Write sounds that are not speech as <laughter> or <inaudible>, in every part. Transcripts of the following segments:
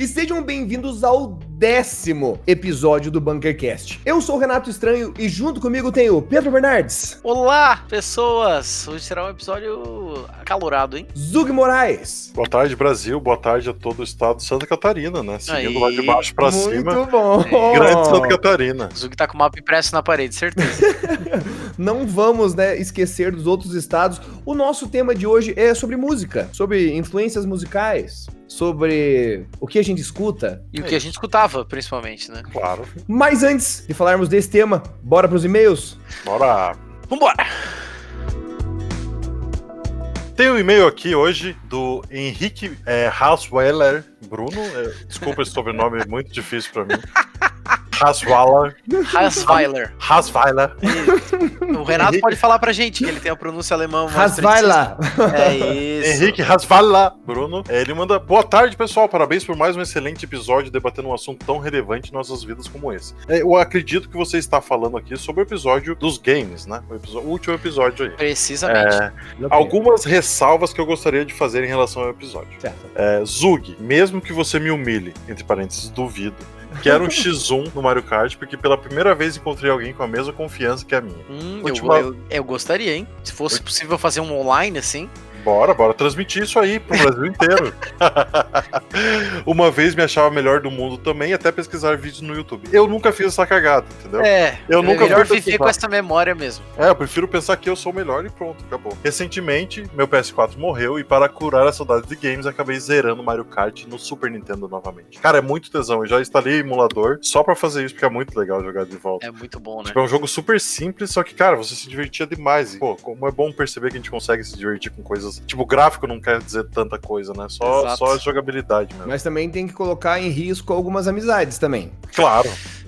e sejam bem-vindos ao décimo episódio do Bunkercast. Eu sou o Renato Estranho e junto comigo tem o Pedro Bernardes. Olá, pessoas! Hoje será um episódio acalorado, hein? Zug Moraes. Boa tarde, Brasil. Boa tarde a todo o estado de Santa Catarina, né? Seguindo Aí. lá de baixo pra Muito cima. Muito bom. É. Grande Santa Catarina. Zug tá com o mapa impresso na parede, certeza. <laughs> Não vamos, né, esquecer dos outros estados. O nosso tema de hoje é sobre música, sobre influências musicais sobre o que a gente escuta. E o que a gente escutava, principalmente, né? Claro. Mas antes de falarmos desse tema, bora pros e-mails? Bora! Vambora! Tem um e-mail aqui hoje do Henrique é, Hausweiler Bruno. É, desculpa esse sobrenome, é muito difícil para mim. <laughs> Hasweiler. Hasweiler. Hasweiler. O Renato pode falar pra gente que ele tem a pronúncia alemã mais Hasweiler. É isso. Henrique Hasweiler, Bruno. Ele manda boa tarde, pessoal. Parabéns por mais um excelente episódio debatendo um assunto tão relevante em nossas vidas como esse. É, eu acredito que você está falando aqui sobre o episódio dos games, né? O, episódio, o último episódio aí. Precisamente. É, algumas ressalvas que eu gostaria de fazer em relação ao episódio. É, Zug, mesmo que você me humilhe, entre parênteses, duvido Quero um X1 no Mario Kart, porque pela primeira vez encontrei alguém com a mesma confiança que a minha. Hum, eu, eu, eu, gostaria, hein? Se fosse possível fazer um online assim. Bora, bora transmitir isso aí pro Brasil inteiro. <laughs> Uma vez me achava melhor do mundo também, até pesquisar vídeos no YouTube. Eu nunca fiz essa cagada, entendeu? É, eu é nunca melhor viver com essa memória mesmo. É, eu prefiro pensar que eu sou o melhor e pronto, acabou. Recentemente, meu PS4 morreu e para curar a saudade de games, acabei zerando Mario Kart no Super Nintendo novamente. Cara, é muito tesão. Eu já instalei emulador só para fazer isso, porque é muito legal jogar de volta. É muito bom, né? Tipo, é um jogo super simples, só que, cara, você se divertia demais. E, pô, como é bom perceber que a gente consegue se divertir com coisas coisas. Tipo, gráfico não quer dizer tanta coisa, né? Só, só a jogabilidade mesmo. Mas também tem que colocar em risco algumas amizades também. Então,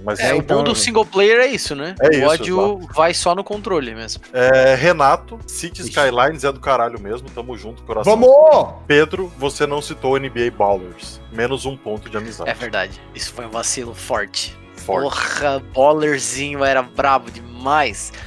Mas é, o bom do single player é isso, né? É o isso, ódio exato. vai só no controle mesmo. É, Renato, City Skylines é do caralho mesmo, tamo junto, coração. Vamos! Pedro, você não citou NBA Ballers. Menos um ponto de amizade. É verdade. Isso foi um vacilo forte. Forte. Porra, Ballerzinho era brabo demais.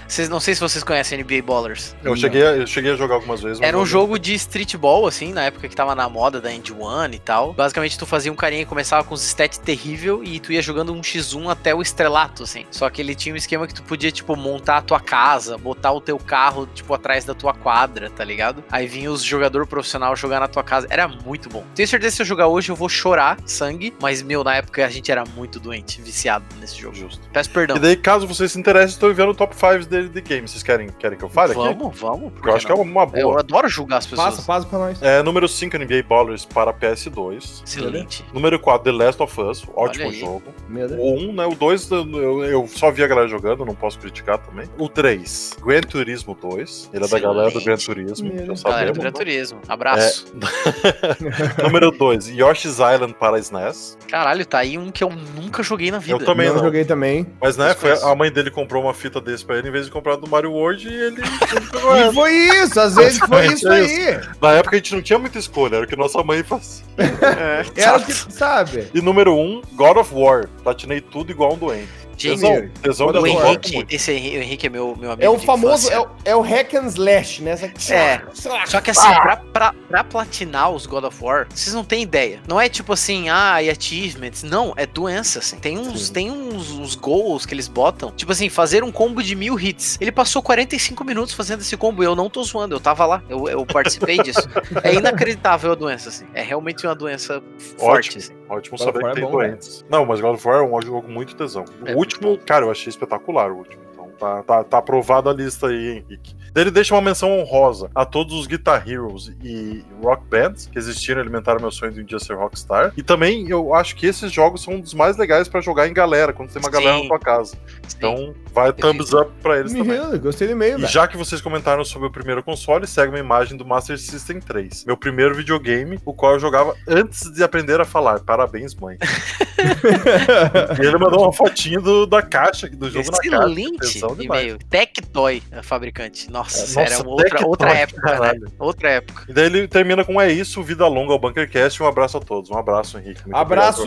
Vocês, não sei se vocês conhecem NBA Ballers. Eu cheguei, a, eu cheguei a jogar algumas vezes. Era um jogo de streetball, assim, na época que tava na moda da End One e tal. Basicamente, tu fazia um carinha e começava com os stats terrível e tu ia jogando um X1 até o estrelato, assim. Só que ele tinha um esquema que tu podia, tipo, montar a tua casa, botar o teu carro, tipo, atrás da tua quadra, tá ligado? Aí vinha os jogador profissional jogar na tua casa. Era muito bom. Tenho certeza que se eu jogar hoje eu vou chorar sangue, mas, meu, na época a gente era muito doente, viciado nesse jogo. Justo. Peço perdão. E daí, caso vocês se interessem, estou enviando o top 5 dele de game. Vocês querem, querem que eu fale vamos, aqui? Vamos, vamos. Porque eu acho não? que é uma boa. Eu adoro julgar as pessoas. Passa, passa pra nós. É, número 5, NBA Ballers para PS2. Excelente. Número 4, The Last of Us. Ótimo jogo. O 1, um, né? O 2, eu, eu, só vi a galera jogando, não posso criticar também. O 3, Gran Turismo 2. Ele é Excelente. da galera do Gran Turismo. Meu já sabemos. Galera do Gran né? Turismo. Abraço. É... <laughs> número 2, Yoshi's Island para SNES. Caralho, tá aí um que eu nunca joguei na vida. Eu também não. não. joguei também. Mas né, foi, a mãe dele comprou uma fita desse pra ele, em vez de comprar do Mario World, e ele, ele pegou E foi isso, às vezes foi <laughs> isso é aí. Isso. Na época a gente não tinha muita escolha, era o que nossa mãe fazia. É, era o que, sabe? E número 1, um, God of War. Platinei tudo igual um doente. Gente, tesão, tesão o Henrique, esse Henrique, o Henrique é meu, meu amigo. É o famoso, é o, é o hack and slash, né? É. Só que assim, ah. pra, pra, pra, platinar os God of War, vocês não têm ideia. Não é tipo assim, ah, e achievements. Não, é doença, assim. Tem uns, tem uns, uns goals que eles botam. Tipo assim, fazer um combo de mil hits. Ele passou 45 minutos fazendo esse combo. Eu não tô zoando, eu tava lá. Eu, eu participei disso. É inacreditável a doença, assim. É realmente uma doença forte, Ótimo. assim. Ótimo saber que é tem é bom, doentes. Né? Não, mas God of War é um jogo muito tesão. O é último, cara, eu achei espetacular o último. Então tá, tá, tá aprovado a lista aí, Henrique. Ele deixa uma menção honrosa a todos os Guitar Heroes e Rock Bands que existiram e alimentaram meu sonho de um dia ser Rockstar. E também eu acho que esses jogos são um dos mais legais para jogar em galera, quando tem uma Sim. galera na tua casa. Sim. Então vai thumbs up pra eles também. Gostei do meio, E já que vocês comentaram sobre o primeiro console, segue uma imagem do Master System 3. Meu primeiro videogame, o qual eu jogava antes de aprender a falar. Parabéns, mãe. <laughs> e ele mandou uma fotinho do, da caixa do jogo Excelente na caixa. Excelente e-mail. Tectoy, a fabricante. Nossa, é, sério, nossa, outra, outra época, né? Outra época. E daí ele termina com é isso, vida longa ao Bunkercast. Um abraço a todos. Um abraço, Henrique. Muito abraço!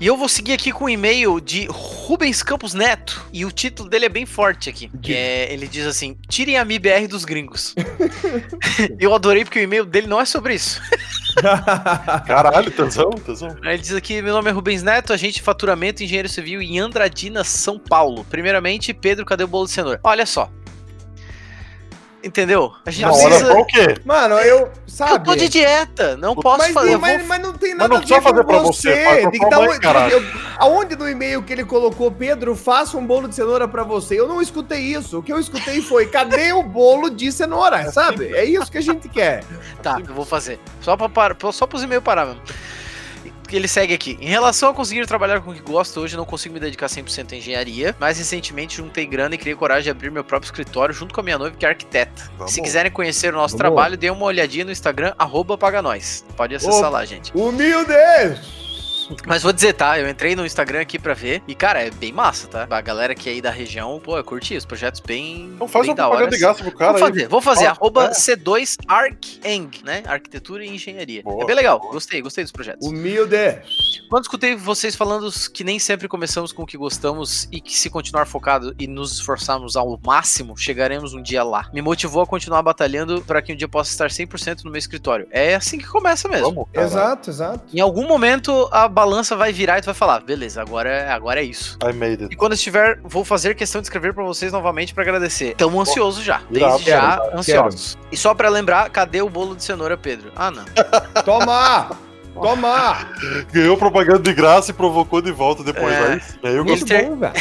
E eu vou seguir aqui com um e-mail de Rubens Campos Neto. E o título dele é bem forte aqui. Que é, ele diz assim: tirem a MIBR dos gringos. <laughs> eu adorei porque o e-mail dele não é sobre isso. <laughs> Caralho, tesão, tesão. Ele diz aqui: meu nome é Rubens Neto, agente de faturamento, engenheiro civil em Andradina, São Paulo. Primeiramente, Pedro, cadê o bolo de cenoura? Olha só. Entendeu? A gente hora precisa. o quê? Mano, eu. Sabe? Eu tô de dieta, não posso mas, fazer. mas, vou- mas não tem Mas nada não a precisa ver com fazer pra você, pra Tem que dar um- eu- aonde no e-mail que ele colocou, Pedro, faça um bolo de cenoura pra você? Eu não escutei isso. O que eu escutei foi, cadê o bolo de cenoura? <laughs> Sabe? É isso que a gente quer. Tá, eu vou fazer. Só, pra, par- só pros e-mails parar mesmo. Ele segue aqui. Em relação a conseguir trabalhar com o que gosto, hoje não consigo me dedicar 100% à engenharia, mas recentemente juntei grana e criei coragem de abrir meu próprio escritório junto com a minha noiva, que é arquiteta. Vamos. Se quiserem conhecer o nosso Vamos. trabalho, dê uma olhadinha no Instagram, arroba paganóis. Pode acessar Ô. lá, gente. Humildes! Mas vou dizer, tá? Eu entrei no Instagram aqui pra ver. E, cara, é bem massa, tá? A galera que é aí da região, pô, eu curti os projetos bem. Então faz bem uma da hora. propaganda de graça pro cara vou aí. fazer, vou fazer. Ó, arroba é. C2ArcEng, né? Arquitetura e Engenharia. Boa. É bem legal. Gostei, gostei dos projetos. Humildes! Quando escutei vocês falando que nem sempre começamos com o que gostamos e que se continuar focado e nos esforçarmos ao máximo, chegaremos um dia lá. Me motivou a continuar batalhando para que um dia possa estar 100% no meu escritório. É assim que começa mesmo. Vamos. Exato, exato. Em algum momento a balança vai virar e tu vai falar, beleza, agora é, agora é isso. I made E it. quando estiver, vou fazer questão de escrever pra vocês novamente pra agradecer. Tamo ansioso já, desde já quero, ansiosos. E só pra lembrar, cadê o bolo de cenoura, Pedro? Ah, não. Toma! Toma! <laughs> Ganhou propaganda de graça e provocou de volta depois. É. Aí, aí eu Muito ter- bom, velho.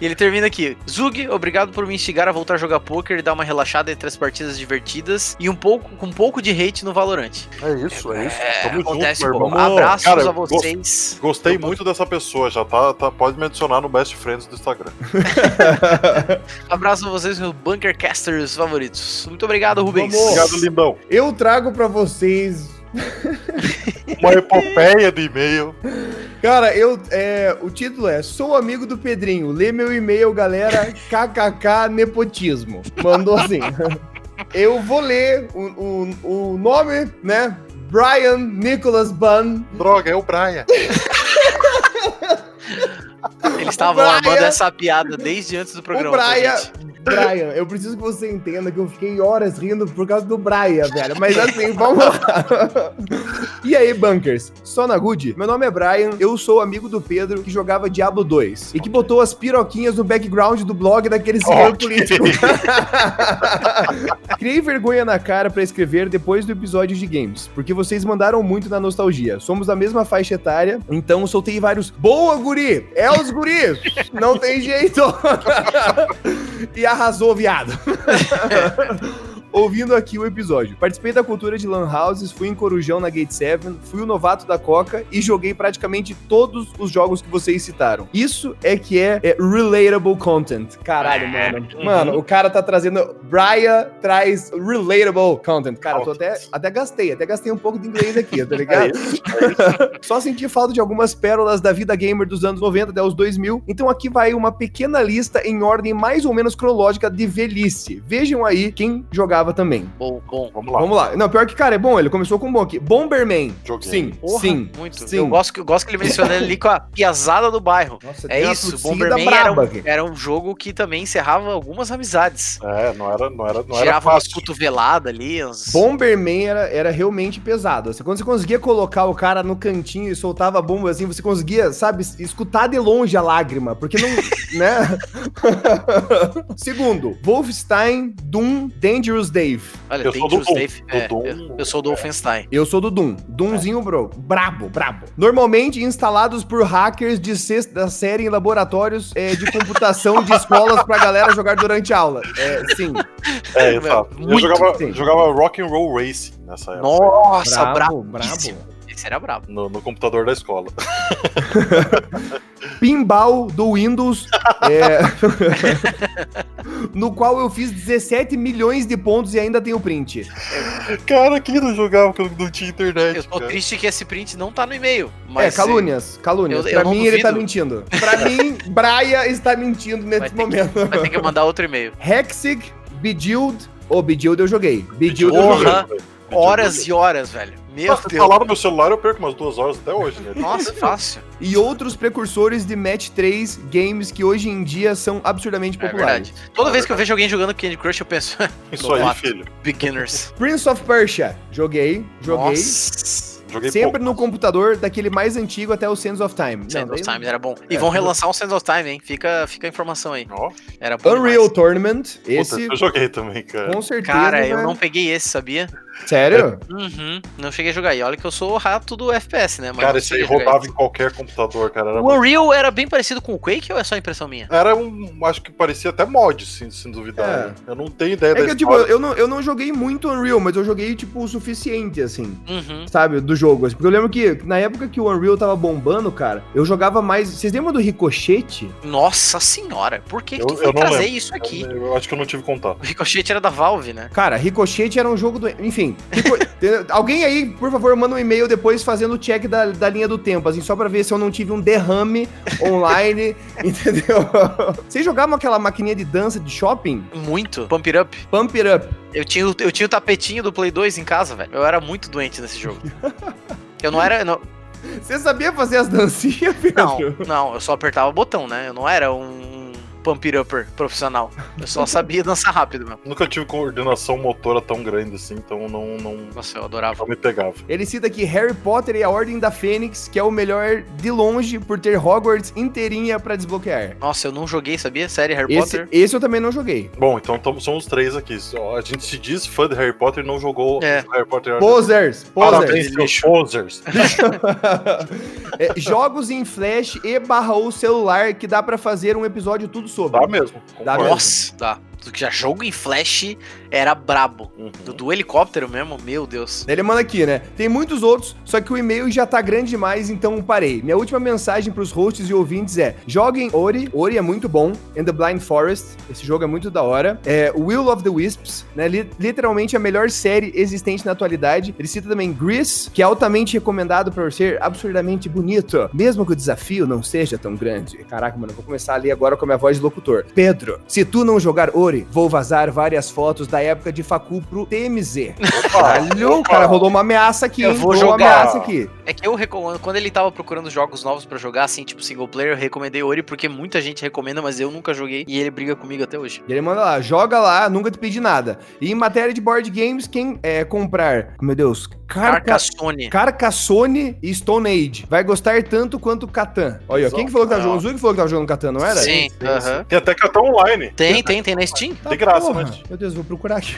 E ele termina aqui. Zug, obrigado por me instigar a voltar a jogar poker e dar uma relaxada entre as partidas divertidas e um pouco com um pouco de hate no Valorant. É isso, é isso. É, Tamo junto, acontece meu irmão. Abraços Cara, a vocês. Gostei muito dessa pessoa, já tá, tá- pode me adicionar no Best Friends do Instagram. <laughs> Abraço a vocês, meus Bunkercasters favoritos. Muito obrigado, Rubens. Vamos. Obrigado, lindão. Eu trago pra vocês. <laughs> Uma epopeia de e-mail. Cara, eu. É, o título é Sou amigo do Pedrinho. Lê meu e-mail, galera. KKK Nepotismo. Mandou assim. <laughs> Eu vou ler o, o, o nome, né? Brian Nicholas Bunn. Droga, é o Brian. <laughs> Eles estavam armando essa piada desde antes do programa. o Brian. Brian, eu preciso que você entenda que eu fiquei horas rindo por causa do Brian, velho. Mas assim, <laughs> vamos lá. E aí, bunkers? Só na good? Meu nome é Brian, eu sou amigo do Pedro que jogava Diablo 2 e que botou as piroquinhas no background do blog daquele senhor Ok. político. Criei vergonha na cara pra escrever depois do episódio de games, porque vocês mandaram muito na nostalgia. Somos da mesma faixa etária, então soltei vários. Boa, guri! É os guris! Não tem jeito! <laughs> e arrasou, viado. <laughs> Ouvindo aqui o episódio. Participei da cultura de Lan Houses, fui em Corujão na Gate 7, fui o novato da Coca e joguei praticamente todos os jogos que vocês citaram. Isso é que é, é relatable content. Caralho, mano. Mano, o cara tá trazendo. Brian traz relatable content. Cara, eu tô até, até gastei, até gastei um pouco de inglês aqui, tá <laughs> ligado? Só senti falta de algumas pérolas da vida gamer dos anos 90 até os 2000. Então aqui vai uma pequena lista em ordem mais ou menos cronológica de velhice. Vejam aí quem jogava também. Bom, bom. Vamos lá. Vamos lá. Não, pior que, cara, é bom. Ele começou com um bom aqui. Bomberman. Joguei. Sim, Porra, sim. muito. sim. Eu gosto, que- eu gosto que ele menciona ele ali com a piazada do bairro. Nossa, É isso, Bomberman era braba um, aqui. era um jogo que também encerrava algumas amizades. É, não era, não era, não era Tirava umas fácil. cotoveladas ali, uns... Bomberman era, era realmente pesado. Assim, quando você conseguia colocar o cara no cantinho e soltava a bomba assim, você conseguia, sabe, escutar de longe a lágrima, porque não, <laughs> né? <laughs> Segundo, Wolfenstein Doom Dangerous Dave. Olha, Eu sou do Dangerous Doom. Dave. Do É, Doom. eu, eu sou do Wolfenstein. Eu sou do Doom. Doomzinho, bro. Brabo, brabo. Normalmente instalados por hackers de sexta série em laboratórios é, de computação de escolas pra galera jogar durante a aula. É, sim. É. Eu Muito, jogava, sim. jogava Rock and Roll Racing nessa época. Nossa, Brabo, brabo. Esse era brabo. No, no computador da escola. <laughs> Pinball do Windows, é, <laughs> no qual eu fiz 17 milhões de pontos e ainda tenho print. Cara, quem não jogava quando não tinha internet? Eu tô cara? triste que esse print não tá no e-mail. é, Mas calúnias, calúnias. eu- eu pra não mim ele tá mentindo. Pra mim, Braia está mentindo Vai nesse que, momento. vai ter que mandar outro e-mail. <laughs> Hexig, Bejeweled. Ô, Bejeweled eu joguei. Bejeweled eu Porra. joguei. Horas e horas, velho. Meu Nossa, Deus. falar no meu celular, eu perco umas duas horas até hoje, né? Nossa, <laughs> fácil. E outros precursores de Match 3 games que hoje em dia são absurdamente É populares. verdade. Toda vez que eu vejo alguém jogando Candy Crush, eu penso, <laughs> Isso aí, filho. beginners. Prince of Persia, joguei, joguei. Nossa. Joguei Sempre pouco. no computador, daquele mais antigo até o Sands of Time. Sands of Time era bom. E É, vão relançar um Sands of Time, hein? Fica, fica a informação aí. Ó, Era bom Unreal demais. Tournament, puta, esse eu joguei também, cara. com certeza. Cara, eu velho. não peguei esse, sabia? Sério? Uhum. Não cheguei a jogar. E olha que eu sou o rato do FPS, né? Mas Cara, esse aí rodava esse. em qualquer computador, cara. Era, O Unreal era bem parecido com o Quake ou é só impressão minha? era um. Acho que parecia até mod, sem, sem duvidar. É. né? Eu não tenho ideia É da que, tipo, eu não, eu não joguei muito Unreal, mas eu joguei, tipo, o suficiente, assim. Uhum. Sabe, do jogo. assim. Porque eu lembro que na época que o Unreal tava bombando, cara, eu jogava mais. Vocês lembram do Ricochete? Nossa senhora, por que, Eu- que eu foi trazer lembro. isso aqui? Eu, eu acho que eu não tive contato. O Ricochet era da Valve, né? Cara, Ricochete era um jogo do. Enfim. Alguém aí, por favor, manda um e-mail depois fazendo o check da, da linha do tempo, assim, só pra ver se eu não tive um derrame online, <laughs> entendeu? Vocês jogavam aquela maquininha de dança de shopping? Muito. Pump It Up. Pump It Up. Eu tinha, o- eu tinha o tapetinho do Play 2 em casa, velho. Eu era muito doente nesse jogo. Eu não era. Não, Você sabia fazer as dancinhas, não, Pedro? não, eu só apertava o botão, né? Eu não era um Pump It Upper profissional. Eu só sabia dançar rápido, meu. Nunca tive coordenação motora tão grande assim, então não, não, Nossa, eu adorava. não me pegava. Ele cita aqui Harry Potter e a Ordem da Fênix, que é o melhor de longe por ter Hogwarts inteirinha pra desbloquear. Nossa, eu não joguei, sabia? Série Harry Esse, Potter. esse eu também não joguei. Bom, então tamo, somos três aqui. Só- A gente se diz fã de Harry Potter e não jogou É. Harry Potter. Posers, posers. Parabéns, posers. <laughs> É, jogos em flash e barra ou celular que dá pra fazer um episódio tudo sobre. Dá mesmo. Dá concordo. mesmo. Nossa, tá. Que já jogo em Flash era brabo. Uhum. Do, do helicóptero mesmo, meu Deus. Ele manda aqui, né? Tem muitos outros, só que o e-mail já tá grande demais, então parei. Minha última mensagem pros hosts e ouvintes é: joguem Ori, Ori é muito bom, and the Blind Forest, esse jogo é muito da hora. É Will of the Wisps, né? Li- literalmente a melhor série existente na atualidade. Ele cita também Grease, que é altamente recomendado por ser absurdamente bonito, mesmo que o desafio não seja tão grande. Caraca, mano, eu vou começar ali agora com a minha voz de locutor. Pedro, se tu não jogar Ori, vou vazar várias fotos da época de Facu pro TMZ. Caralho, cara, rolou uma ameaça aqui, Eu hein? vou rolou uma jogar. ameaça aqui. É que eu recomendo. Quando ele tava procurando jogos novos pra jogar, assim, tipo single player, eu recomendei Ori porque muita gente recomenda, mas eu nunca joguei e ele briga comigo até hoje. E ele manda lá, joga lá, nunca te pedi nada. E em matéria de board games, quem é, comprar, meu Deus, Carca... Carcassonne. Carcassone e Stone Age. Vai gostar tanto quanto Catan. Olha, ó, quem que falou que tava jogando? O Zui que falou que tava jogando Catan, não era? Sim, aham. Tem até cartão online. Tem, tem, tem na Steam. Tá, De graça, porra. mas- Meu Deus, vou procurar aqui.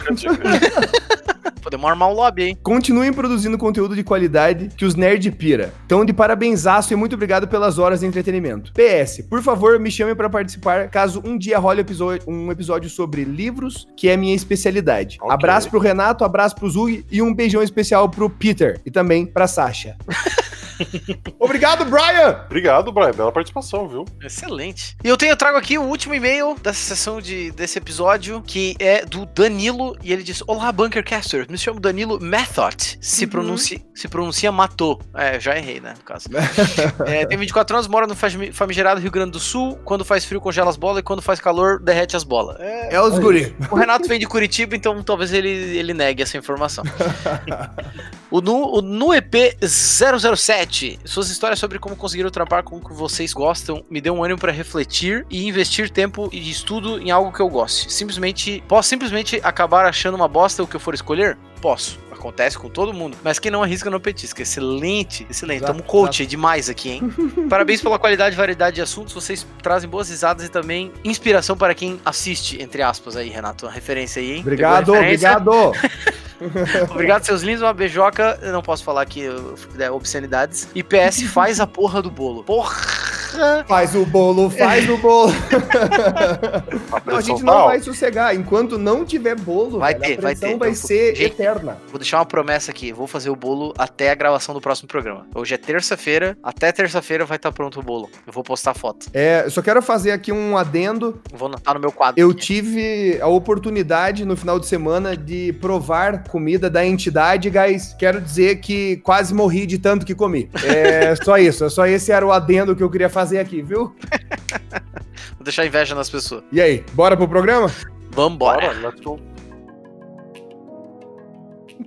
Podemos armar um lobby, hein? Continuem produzindo conteúdo de qualidade que os nerd pira. Então, de parabenzaço e muito obrigado pelas horas de entretenimento. PS, por favor, me chame pra participar caso um dia role episódio- um episódio sobre livros, que é minha especialidade. Ok. Abraço pro Renato, abraço pro Zug e um beijão especial pro Peter e também pra Sasha. <laughs> obrigado, Brian! Obrigado, Brian. Bela participação, viu? Excelente. E eu tenho, eu trago aqui o último e-mail dessa sessão de, desse episódio, que é do Danilo, e ele diz: Olá, Bunkercaster, me chamo Danilo Method. Se, Uhum. pronuncia, se pronuncia matou. É, já errei, né, no caso. <laughs> é, tem 24 anos, mora no fami- famigerado Rio Grande do Sul. Quando faz frio, congela as bolas, e quando faz calor, derrete as bolas. É, É os guri. o Renato vem de Curitiba, então talvez ele, ele negue essa informação. <laughs> o, no, o no EP 007, suas histórias sobre como conseguiram trampar com o que vocês gostam me deu um ânimo para refletir e investir tempo e estudo em algo que eu goste. Simplesmente, posso simplesmente acabar achando uma bosta o que eu for escolher? Posso. Acontece com todo mundo. Mas quem não arrisca não petisca. Excelente, excelente. Exato, Tamo coach demais aqui, hein? <laughs> Parabéns pela qualidade e variedade de assuntos. Vocês trazem boas risadas e também inspiração para quem assiste, entre aspas, aí, Renato. Uma referência aí, hein? Obrigado, obrigado. <laughs> Obrigado, seus lindos. Uma beijoca. Eu não posso falar aqui é, obscenidades. E PS, faz a porra do bolo. Porra! Faz o bolo, faz o bolo. A <laughs> Não, a gente tá não vai sossegar. Enquanto não tiver bolo, Vai velho, ter, a vai ter. vai Eu- ser gente, eterna. Vou deixar uma promessa aqui. Vou fazer o bolo até a gravação do próximo programa. Hoje é terça-feira. Até terça-feira vai estar pronto o bolo. Eu vou postar foto. É, eu só quero fazer aqui um adendo. Vou anotar no meu quadro. Eu aqui. tive a oportunidade no final de semana de provar comida da entidade, guys. Quero dizer que quase morri de tanto que comi. É só isso. Só esse era o adendo que eu queria fazer aqui, viu? <laughs> Vou deixar inveja nas pessoas. E aí, bora pro programa? Vambora. Bora, let's go.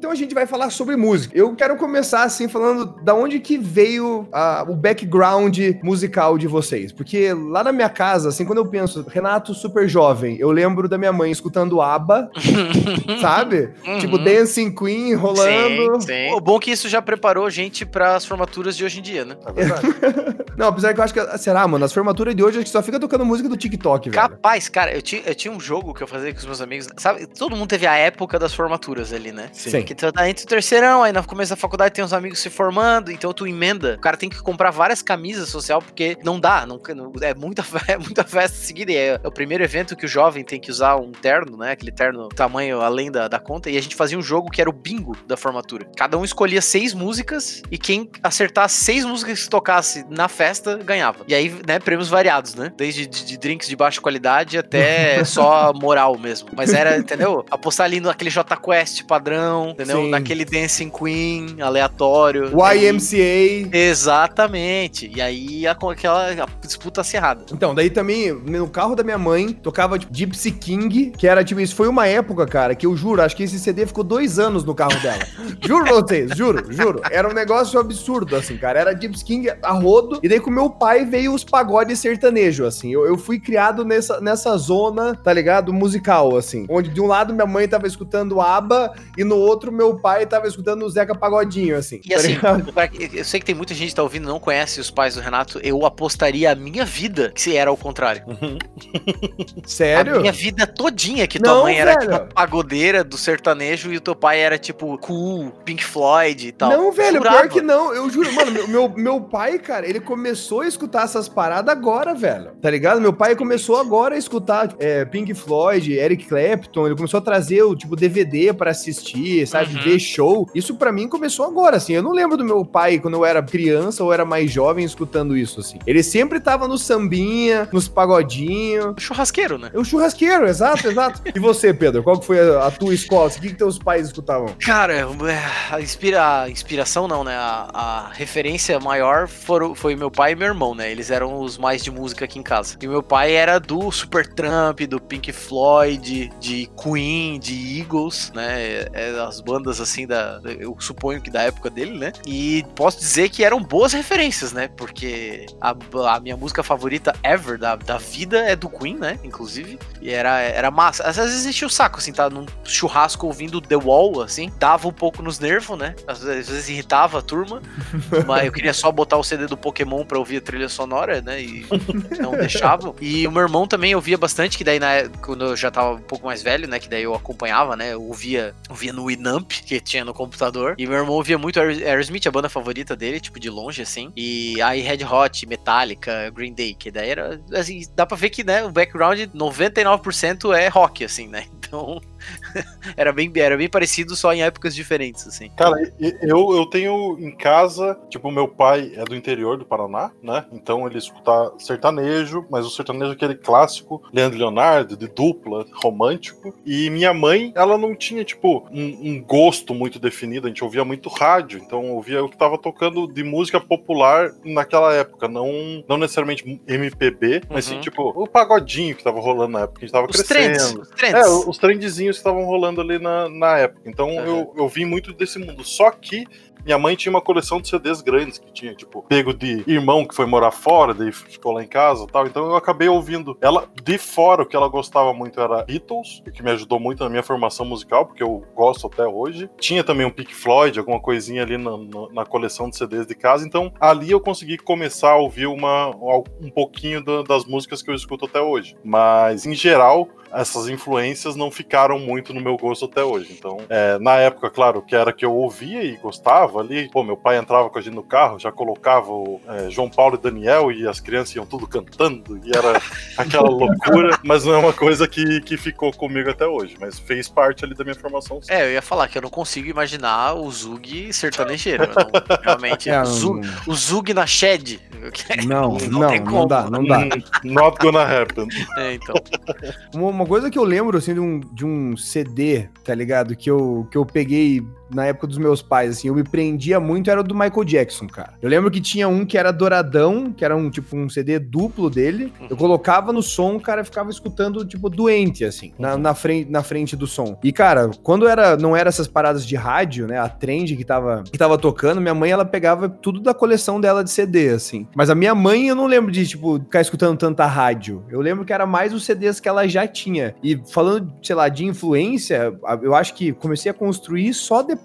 Então a gente vai falar sobre música. Eu quero começar assim falando da onde que veio a, o background musical de vocês. Porque lá na minha casa, assim, quando eu penso Renato super jovem, eu lembro da minha mãe escutando ABBA, <laughs> sabe? Uhum. Tipo Dancing Queen rolando. Sim, sim. O bom é que isso já preparou gente para as formaturas de hoje em dia, né? É verdade. <laughs> Não, apesar que eu acho que, será, mano, as formaturas de hoje acho que só fica tocando música do TikTok, velho. Capaz, cara, eu tinha, eu tinha um jogo que eu fazia com os meus amigos. Sabe, todo mundo teve a época das formaturas ali, né? Sim. Que tu tá entre o terceirão, aí no começo da faculdade tem uns amigos se formando, então tu emenda. O cara tem que comprar várias camisas social, porque não dá, não, não- é, muita, <laughs> é muita festa seguida. E é, é o primeiro evento que o jovem tem que usar um terno, né? Aquele terno tamanho além da, da conta. E a gente fazia um jogo que era o bingo da formatura. Cada um escolhia seis músicas e quem acertasse seis músicas que tocasse na festa ganhava. E aí, né, prêmios variados, né? Desde de, de drinks de baixa qualidade até <laughs> só moral mesmo. Mas era, entendeu? Apostar ali naquele J Quest padrão, entendeu? Sim. Naquele Dancing Queen aleatório. YMCA. Exatamente. E aí aquela disputa acirrada. Então, daí também, no carro da minha mãe, tocava tipo, Gypsy King, que era tipo, isso foi uma época, cara, que eu juro, acho que esse CD ficou dois anos no carro dela. <laughs> juro pra vocês, juro, juro. Era um negócio absurdo, assim, cara. Era Gypsy King a rodo, e daí com meu pai veio os pagodes sertanejo, assim. Eu, eu fui criado nessa, nessa zona, tá ligado? Musical, assim. Onde de um lado minha mãe tava escutando ABBA, e no outro meu pai tava escutando o Zeca Pagodinho, assim. E tá assim, eu sei que tem muita gente que tá ouvindo e não conhece os pais do Renato. Eu apostaria a minha vida que se era o contrário. <laughs> Sério? A minha vida todinha que tua Não, mãe era velho. tipo a pagodeira do sertanejo e o teu pai era tipo cool, Pink Floyd e tal. Não, velho, Jurava. pior que não. Eu juro, mano, meu, meu, meu pai, cara, ele começou a escutar essas paradas agora, velho. Tá ligado? Meu pai começou agora a escutar é, Pink Floyd, Eric Clapton. Ele começou a trazer o tipo DVD pra assistir, sabe? Uhum. Ver show. Isso pra mim começou agora, assim. Eu não lembro do meu pai quando eu era criança ou era mais jovem escutando isso, assim. Ele sempre tava no sambinha, nos pagodinhos. Churrasqueiro, né? O churrasqueiro, exato, exato. E você, Pedro, qual que foi a, a tua escola? O que, que teus pais escutavam? Cara, é, a, inspira, a inspiração não, né? A, a referência maior foram, foi meu pai e meu irmão, né? Eles eram os mais de música aqui em casa. E meu pai era do Supertramp, do Pink Floyd, de Queen, de Eagles, né? É, é as bandas assim da. Eu suponho que da época dele, né? E posso dizer que eram boas referências, né? Porque a, a minha música favorita ever da, da vida é do Queen, né? Inclusive. E era, era massa. Às vezes existia o saco, assim, tá num churrasco ouvindo The Wall, assim. Dava um pouco nos nervos, né? Às vezes, às vezes irritava a turma. <laughs> mas eu queria só botar o CD do Pokémon pra ouvir a trilha sonora, né? E não deixavam. E o meu irmão também ouvia bastante, que daí na, quando eu já tava um pouco mais velho, né? Que daí eu acompanhava, né? Eu ouvia, ouvia no Que tinha no computador. E meu irmão ouvia muito Aer- Aerosmith, a banda favorita dele, tipo, de longe, assim. E aí Red Hot, Metallica, Green Day, que daí era. Assim, dá pra ver que, né, o background 99% é rock, assim, né? <laughs> Então. <laughs> era, bem, era bem parecido, só em épocas diferentes, assim. Cara, eu, eu tenho em casa, tipo, meu pai é do interior do Paraná, né? Então ele escuta sertanejo, mas o sertanejo é aquele clássico, Leandro Leonardo, de dupla, romântico. E minha mãe, ela não tinha, tipo, um, um gosto muito definido, a gente ouvia muito rádio, então ouvia o que tava tocando de música popular naquela época, não, não necessariamente MPB, mas sim, Uhum. tipo, o pagodinho que tava rolando na época, a gente tava Os crescendo. trends, os trends. É, os trendzinhos que estavam rolando ali na, na época. Então Uhum. eu, eu vi muito desse mundo. Só que minha mãe tinha uma coleção de CDs grandes que tinha, tipo, pego de irmão que foi morar fora, daí ficou lá em casa e tal. Então eu acabei ouvindo ela de fora. O que ela gostava muito era Beatles, o que me ajudou muito na minha formação musical, porque eu gosto até hoje. Tinha também um Pink Floyd, alguma coisinha ali na, na- na coleção de CDs de casa. Então ali eu consegui começar a ouvir uma, um pouquinho da- das músicas que eu escuto até hoje. Mas em geral, essas influências não ficaram muito no meu gosto até hoje. Então, é, na época, claro, que era que eu ouvia e gostava ali, pô, meu pai entrava com a gente no carro, já colocava o é, João Paulo e Daniel e as crianças iam tudo cantando e era <laughs> aquela loucura, mas não é uma coisa que, que ficou comigo até hoje, mas fez parte ali da minha formação. sim. É, eu ia falar que eu não consigo imaginar o Zug sertanejeiro. não- realmente. <laughs> É, o, Zug, o Zug na Shed. Não, Não não, não, como. dá, não dá. Hum, Not gonna happen. É, então. Uma, uma coisa que eu lembro, assim, de um, de um CD, tá ligado? Que eu, que eu peguei na época dos meus pais, assim, eu me prendia muito, era o do Michael Jackson, cara. Eu lembro que tinha um que era douradão, que era um, tipo, um CD duplo dele. Eu Uhum. colocava no som, o cara ficava escutando, tipo, doente, assim, na, Uhum. na, frente, na frente do som. E, cara, quando era, não era essas paradas de rádio, né, a trend que tava, que tava tocando, minha mãe, ela pegava tudo da coleção dela de CD, assim. Mas a minha mãe, eu não lembro de, tipo, ficar escutando tanta rádio. Eu lembro que era mais os CDs que ela já tinha. E falando, sei lá, de influência, eu acho que comecei a construir só depois,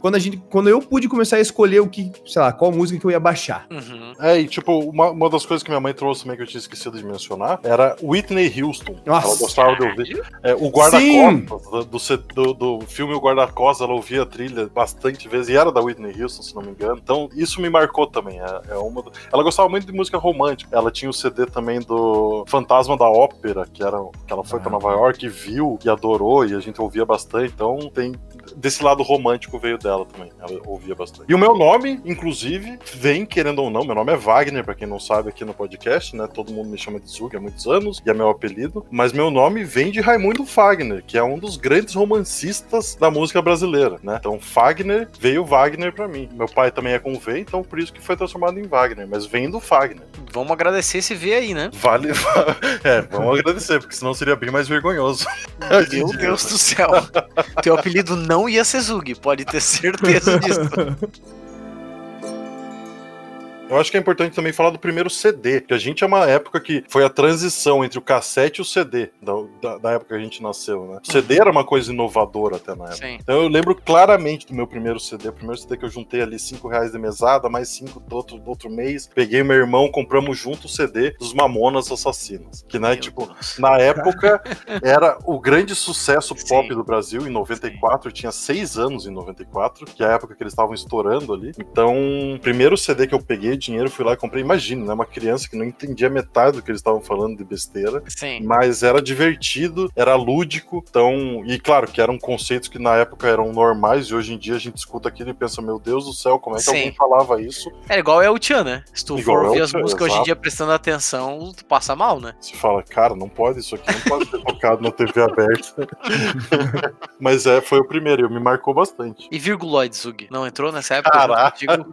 quando a gente, quando eu pude começar a escolher o que, sei lá, qual música que eu ia baixar. Uhum. É, e tipo, uma, uma das coisas que minha mãe trouxe também que eu tinha esquecido de mencionar era Whitney Houston. Nossa. Ela gostava de ouvir. É, o guarda-costas do, do, do- filme O Guarda-Costas, ela ouvia a trilha bastante vezes, e era da Whitney Houston, se não me engano. Então, isso me marcou também. É, é uma do- Ela gostava muito de música romântica. Ela tinha o CD também do Fantasma da Ópera, que, era, que ela foi pra Ah. Nova York e viu e adorou, e a gente ouvia bastante. Então, tem. Desse lado romântico veio dela também. Ela ouvia bastante. E o meu nome, inclusive, vem, querendo ou não, meu nome é Wagner, pra quem não sabe aqui no podcast, né? Todo mundo me chama de Zug há muitos anos, e é meu apelido. Mas meu nome vem de Raimundo Fagner, que é um dos grandes romancistas da música brasileira, né? Então, Fagner veio Wagner pra mim. Meu pai também é com V, então por isso que foi transformado em Wagner, mas vem do Fagner. Vamos agradecer esse V aí, né? Vale. <laughs> É, vamos agradecer, porque senão seria bem mais vergonhoso. Meu Deus do céu. <laughs> Teu apelido não ia ser Zug, pode ter certeza disso. <laughs> Eu acho que é importante também falar do primeiro CD, que a gente é uma época que foi a transição entre o cassete e o CD, da, da, da época que a gente nasceu, né? O CD era uma coisa inovadora até na época. Sim. Então eu lembro claramente do meu primeiro CD, o primeiro CD que eu juntei ali 5 reais de mesada, mais 5 do outro, do outro mês. Peguei meu irmão, compramos junto o CD dos Mamonas Assassinas. Que, né, Meu tipo, Deus. na época <laughs> era o grande sucesso pop Sim. do Brasil, em 94, eu tinha 6 anos em 94, que é a época que eles estavam estourando ali. Então, o primeiro CD que eu peguei, dinheiro, fui lá e comprei. Imagina, né? Uma criança que não entendia metade do que eles estavam falando de besteira. Sim. Mas era divertido, era lúdico, então. E claro que eram conceitos que na época eram normais, e hoje em dia a gente escuta aquilo e pensa, meu Deus do céu, como é que Sim. alguém falava isso? É igual é o Tchan, né? Se tu Igual for é ouvir as Tchan, músicas hoje em dia prestando atenção, tu passa mal, né? Você fala, cara, não pode, isso aqui não pode ser tocado na TV aberta. <laughs> Mas é, foi o primeiro, e me marcou bastante. E Virguloid, Zug? Não entrou nessa época? Caraca.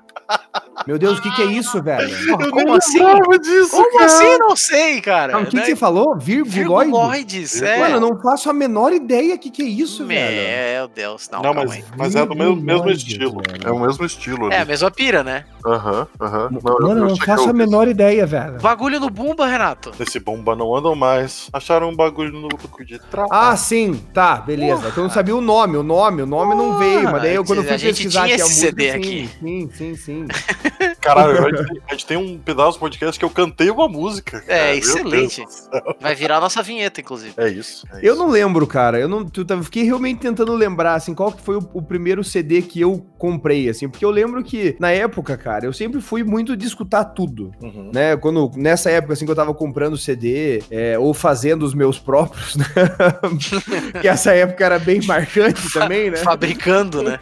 Meu Deus, o que, que é isso, velho? Porra, como assim? disso, Como cara. assim? Não sei, cara. Não, o que, Né? que você falou? Virguloide? Virguloides, é. Mano, eu não faço a menor ideia o que, que é isso, velho. Meu Deus, não, Não, calma mas, aí. mas é do mesmo, mesmo estilo. velho. É o mesmo estilo. É a ali. mesma pira, né? Aham, aham. Não, Mano, eu não faço a menor ideia, velho. Bagulho no Bumba, Renato. Esse bomba não andam mais. Acharam um bagulho no banco de trás. Ah, sim, tá, beleza. Eu não sabia o nome, o nome, o nome não veio, mas daí eu, quando eu a fui pesquisar tinha aqui a esse música, CD sim, aqui. sim, sim, sim. Caralho, <laughs> a gente, tem, a gente tem um pedaço do podcast que eu cantei uma música. cara. É, Meu excelente. Vai virar nossa vinheta, inclusive. É isso. é Eu isso. não lembro, cara. Eu não, tá- fiquei realmente tentando lembrar, assim, qual que foi o, o primeiro CD que eu comprei, assim, porque eu lembro que na época, cara, eu sempre fui muito de escutar tudo. Uhum. Né, quando, nessa época, assim, que eu tava comprando CD, é, ou fazendo os meus próprios, né? <laughs> que essa época era bem marcante também, né? Fabricando, né?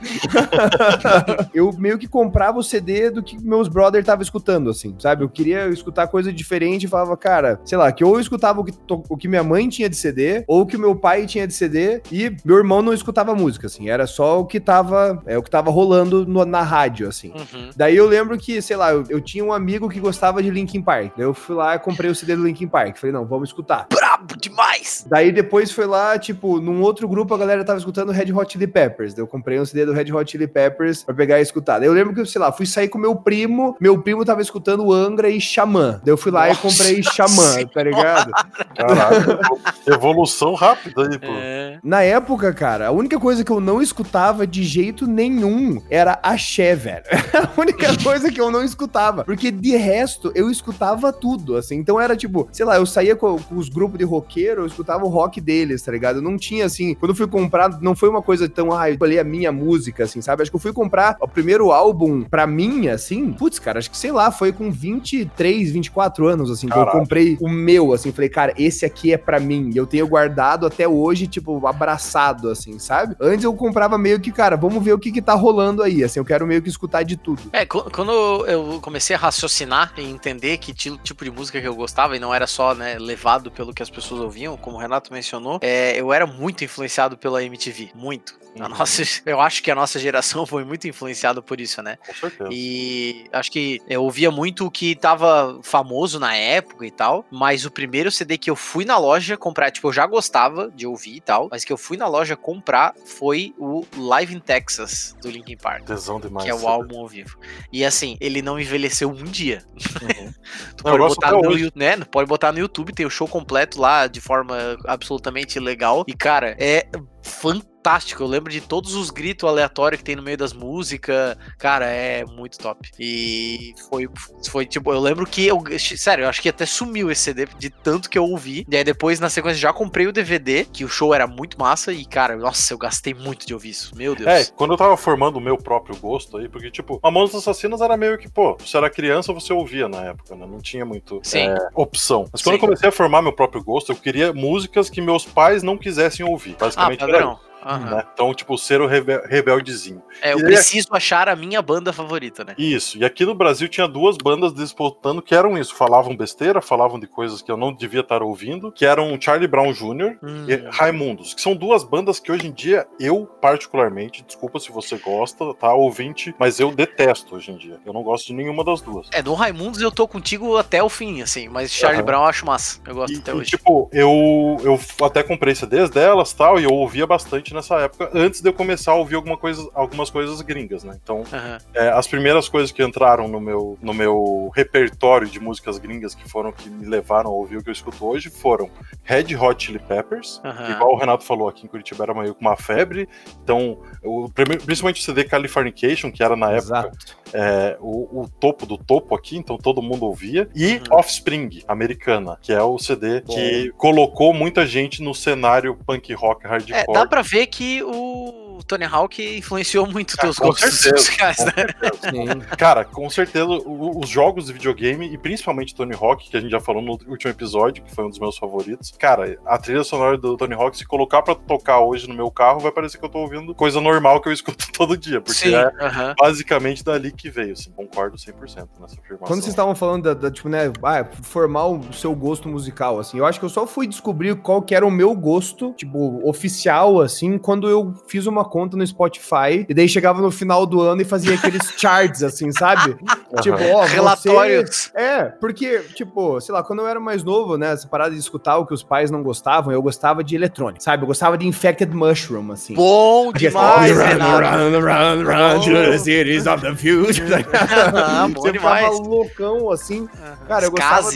<laughs> eu meio que comprava o CD do que meus brother estavam escutando, assim, sabe? Eu queria escutar coisa diferente e falava, cara, sei lá, que ou eu escutava o que, o que minha mãe tinha de CD, ou o que meu pai tinha de CD, e meu irmão não escutava música, assim, era só o que tava, é, o que tava rolando no- na rádio, assim. Uhum. Daí eu lembro que, sei lá, eu, eu tinha um amigo que gostava de Linkin Park. Daí eu fui lá e comprei o CD do Linkin Park. Falei, não, vamos escutar. Brabo demais! Daí depois foi lá, tipo, num outro grupo a galera tava escutando Red Hot Chili Peppers. Daí eu comprei um CD do Red Hot Chili Peppers pra pegar e escutar. Daí eu lembro que, sei lá, fui sair com meu primo, meu primo tava escutando Angra e Xamã. Daí eu fui lá Nossa e comprei Xamã, tá ligado? Caralho, evolução rápida aí, pô. É. Na época, cara, a única coisa que eu não escutava de jeito nenhum era axé, velho. <laughs> a única coisa que eu não escutava. Porque de resto, eu escutava tudo, assim. Então era tipo, sei lá, eu saía com, com os grupos de roqueiro, eu escutava o rock deles, tá ligado? Eu não tinha, assim, quando eu fui comprar, não foi uma coisa tão, ah, eu escolhi a minha música, assim, sabe? Acho que eu fui comprar o primeiro álbum pra mim, assim, putz, cara, acho que, sei lá, foi com 23, 24 anos, assim, que eu Caraca. comprei o meu, assim, falei, cara, esse aqui é pra mim. E eu tenho guardado até hoje, tipo, abraçado, assim, sabe? Antes eu comprava meio que, cara, vamos ver o que que tá rolando aí, assim, eu quero meio que escutar de tudo. É, qu- quando eu comecei a raciocinar e entender que ti- tipo de música que eu gostava e não era só, né, levado pelo que as pessoas ouviam, como o Renato mencionou, é, eu era muito influenciado pela MTV, muito. A Uhum. nossa, <laughs> eu acho que a nossa geração foi muito influenciada por isso, né? Com certeza. E acho que eu ouvia muito o que tava famoso na época e tal, mas o primeiro CD que eu fui na loja comprar, tipo, eu já gostava de ouvir e tal, mas que eu fui na loja comprar foi o Live in Texas do Linkin Park. Tesão demais. Que é o álbum ao vivo. E assim, ele não envelheceu um dia. Uhum. <laughs> tu Não, pode botar no, né? Pode botar no YouTube, tem o show completo lá de forma absolutamente legal. E, cara, é fantástico. Eu lembro de todos os gritos aleatórios que tem no meio das músicas. Cara, é muito top. E foi, foi tipo, eu lembro que eu. Sério, eu acho que até sumiu esse CD de tanto que eu ouvi. E aí depois, na sequência, já comprei o DVD, que o show era muito massa. E, cara, nossa, eu gastei muito de ouvir isso. Meu Deus. É, quando eu tava formando o meu próprio gosto aí, porque, tipo, Mamonas Assassinas era meio que, pô, você era criança, você ouvia na época, né? Não tinha muito é, opção. Mas quando Sim. eu comecei a formar meu próprio gosto, eu queria músicas que meus pais não quisessem ouvir. ah, Basicamente era Aham. Né? Então, tipo, ser o rebe- rebeldezinho. É, eu E preciso achar a minha banda favorita, né? Isso. E aqui no Brasil tinha duas bandas disputando que eram isso. Falavam besteira, falavam de coisas que eu não devia estar ouvindo, que eram Charlie Brown Jr. Hum. e Raimundos, que são duas bandas que hoje em dia eu, particularmente, desculpa se você gosta, tá, ouvinte, mas eu detesto hoje em dia. Eu não gosto de nenhuma das duas. É, no Raimundos eu tô contigo até o fim, assim, mas Charlie Aham. Brown eu acho massa. Eu gosto E, até e, hoje. tipo, eu, eu até comprei CDs delas tal, e eu ouvia bastante nessa época, antes de eu começar a ouvir alguma coisa, algumas coisas gringas, né? Então, Aham. é, as primeiras coisas que entraram no meu, no meu repertório de músicas gringas, que foram que me levaram a ouvir o que eu escuto hoje, foram Red Hot Chili Peppers, Aham. igual o Renato falou aqui em Curitiba, era meio com uma febre, então, o, principalmente o CD Californication, que era na época é, o, o topo do topo aqui, então todo mundo ouvia. E Uhum. Offspring, americana, que é o CD que colocou muita gente no cenário punk rock É, hardcore. dá pra ver que o Tony Hawk influenciou muito Ah, teus com gostos certeza, musicais, com né? Sim. Cara, com certeza os jogos de videogame e principalmente Tony Hawk, que a gente já falou no último episódio, que foi um dos meus favoritos. Cara, a trilha sonora do Tony Hawk, se colocar pra tocar hoje no meu carro, vai parecer que eu tô ouvindo coisa normal que eu <laughs> escuto todo dia, porque Sim, é aham. basicamente dali que veio, assim. Concordo 100% nessa afirmação. Quando vocês estavam falando da, da, tipo, né, ah, formar o seu gosto musical, assim, eu acho que eu só fui descobrir qual que era o meu gosto, tipo, oficial, assim, quando eu fiz uma conta no Spotify, e daí chegava no final do ano e fazia aqueles <laughs> charts, assim, sabe? Tipo, ó. Relatórios. É, porque, tipo, sei lá, quando eu era mais novo, né, essa parada de escutar o que os pais não gostavam, eu gostava de eletrônico, sabe? Eu gostava de Infected Mushroom, assim. Bom demais, Run, run, run, run to the cities of the future. <laughs> Ah, Você ficava loucão, assim. Cara, eu gostava-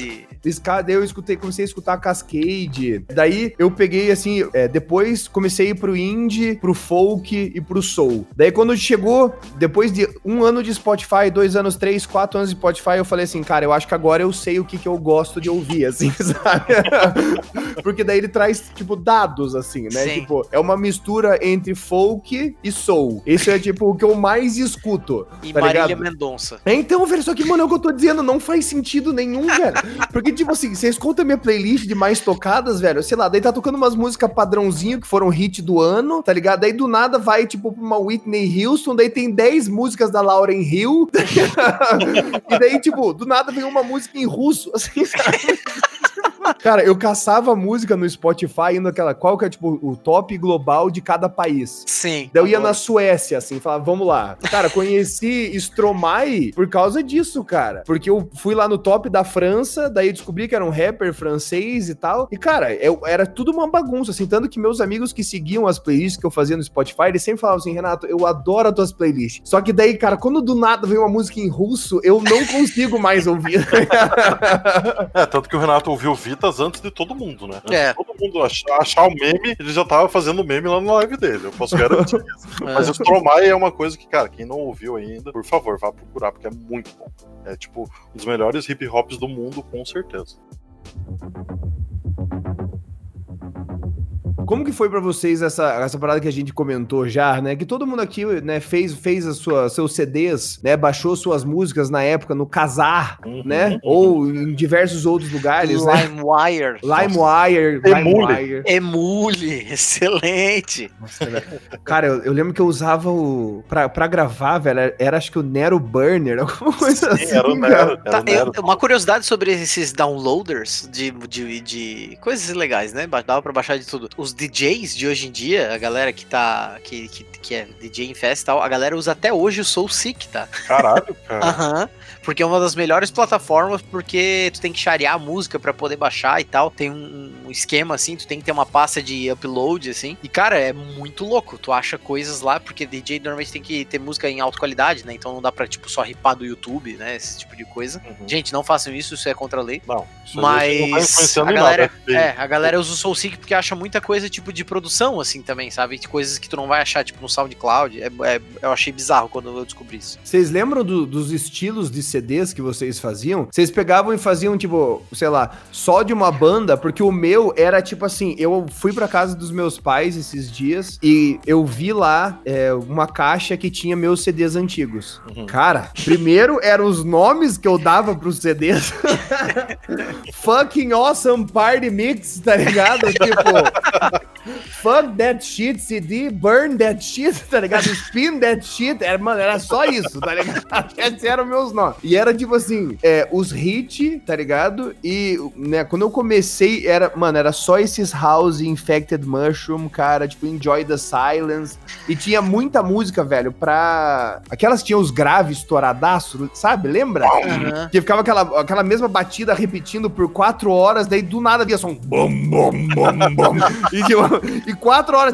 daí eu escutei, comecei a escutar Cascade. Daí eu peguei assim, é, depois comecei a ir pro indie, pro folk e pro soul. Daí quando chegou, depois de um ano de Spotify, dois anos, três, quatro anos de Spotify, eu falei assim, cara, eu acho que agora eu sei o que, que eu gosto de ouvir, assim, <laughs> sabe? Porque daí ele traz, tipo, dados, assim, né? Sim. Tipo, é uma mistura entre folk e soul. Isso é, tipo, o que eu mais escuto. E tá Marília ligado? Mendonça. É, então, velho, só que, mano, é o que eu tô dizendo, não faz sentido nenhum, velho. Porque, tipo assim, você escuta minha playlist de mais tocadas, velho, sei lá, daí tá tocando umas músicas padrãozinho que foram hit do ano, tá ligado? Daí do nada vai, tipo, pra uma Whitney Houston, daí tem 10 músicas da Lauren Hill. <laughs> e daí, tipo, do nada vem uma música em russo, assim, sabe? <laughs> Cara, eu caçava música no Spotify indo aquela, qual que é, tipo, o top global de cada país. Sim. Daí eu ia na Suécia, assim, falava, vamos lá. Cara, conheci Stromae por causa disso, cara. Porque eu fui lá no top da França, daí eu descobri que era um rapper francês e tal. E, cara, eu, era tudo uma bagunça, assim. Tanto que meus amigos que seguiam as playlists que eu fazia no Spotify, eles sempre falavam assim, Renato, eu adoro as tuas playlists. Só que daí, cara, quando do nada vem uma música em russo, eu não consigo mais ouvir. <laughs> É, tanto que o Renato ouviu Vitas antes de todo mundo, né? É. todo mundo achar, achar o meme, ele já tava fazendo meme lá na live dele. Eu posso garantir isso. <laughs> Mas o Stromae é uma coisa que, cara, quem não ouviu ainda, por favor, vá procurar, porque é muito bom. É tipo um dos melhores hip hops do mundo, com certeza. Como que foi pra vocês essa, essa parada que a gente comentou já, né? Que todo mundo aqui, né, fez, fez as sua, seus CDs, né? Baixou suas músicas na época no Casar, Uhum. né? Ou em diversos outros lugares, né? LimeWire. LimeWire, Emule. LimeWire. Emule, <laughs> excelente. Nossa, velho. Cara, eu, eu lembro que eu usava o. Pra, pra gravar, velho, era, era acho que o Nero Burner, <laughs> alguma coisa assim. Era o cara. Nero. Era Tá, o Nero. eu- uma curiosidade sobre esses downloaders de, de, de coisas legais, né? Dava pra baixar de tudo. Os DJs de hoje em dia, a galera que tá. que, que, que é DJ em festa e tal, a galera usa até hoje o SoulSeek, tá? Caralho, <laughs> cara. Aham. Porque é uma das melhores plataformas, porque tu tem que charear a música pra poder baixar e tal. Tem um, um esquema assim, tu tem que ter uma pasta de upload, assim. E, cara, é muito louco. Tu acha coisas lá, porque DJ normalmente tem que ter música em alta qualidade, né? Então não dá pra, tipo, só ripar do YouTube, né? Esse tipo de coisa. Uhum. Gente, não façam isso, isso é contra a lei. Não, não tá Mas influenciando a galera, nada. é, a galera usa o SoulSeek porque acha muita coisa tipo de produção, assim, também, sabe? De coisas que tu não vai achar, tipo, no SoundCloud. É, é- eu achei bizarro quando eu descobri isso. Vocês lembram do- dos estilos de CDs que vocês faziam? Vocês pegavam e faziam, tipo, sei lá, só de uma banda, porque o meu era tipo assim: eu fui pra casa dos meus pais esses dias e eu vi lá é, uma caixa que tinha meus CDs antigos. Uhum. Cara, primeiro eram os nomes que eu dava pros CDs. <laughs> Fucking awesome party mix, tá ligado? tipo. Fuck that shit, CD, burn that shit, <laughs> tá ligado? Spin that shit. Era, mano, era só isso, tá ligado? <laughs> Esses eram meus nomes. E era tipo assim, é, os hits, tá ligado? E, né, quando eu comecei, era, mano, era só esses House Infected Mushroom, cara, tipo, Enjoy the Silence. E tinha muita música, velho, pra. Aquelas que tinham os graves estouradaço, sabe? Lembra? Aham. Que ficava aquela, aquela mesma batida repetindo por quatro horas, daí do nada via som. Bom, bom, bom, bom. <laughs> e, tipo, e quatro horas.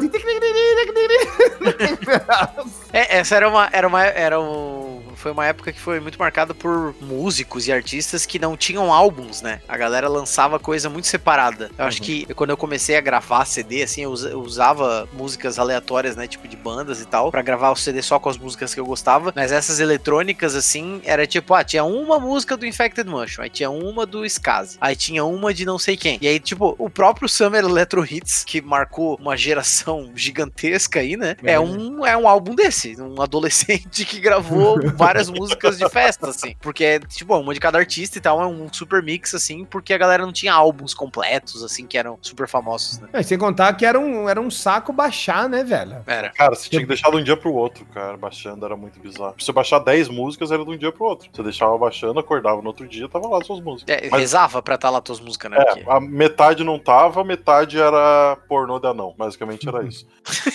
É, essa era uma. Era uma. Era um, foi uma época que foi muito marcada por músicos e artistas que não tinham álbuns, né? A galera lançava coisa muito separada. Eu acho que quando eu comecei a gravar CD, assim, eu usa- eu usava músicas aleatórias, né? Tipo de bandas e tal, pra gravar o CD só com as músicas que eu gostava. Mas essas eletrônicas, assim, era tipo, ah, tinha uma música do Infected Mushroom, aí tinha uma do Skaz, aí tinha uma de não sei quem. E aí, tipo, o próprio Summer Electro Hits, que marcou uma geração <laughs> gigantesca aí, né? É, É. um, é um álbum desse, um adolescente <laughs> que gravou <laughs> várias músicas de festa, assim. Porque é, tipo, uma de cada artista e tal, é um super mix, assim, porque a galera não tinha álbuns completos, assim, que eram super famosos, né? É, sem contar que era um, era um saco baixar, né, velho? Era. Cara, você tinha que deixar de um dia pro outro, cara, baixando, era muito bizarro. Se você baixar 10 músicas, era de um dia pro outro. Você deixava baixando, acordava no outro dia, tava lá suas músicas. É, Mas- rezava pra estar lá tuas músicas, né? É, Porque- a metade não tava, metade era pornô de anão. Basicamente era isso.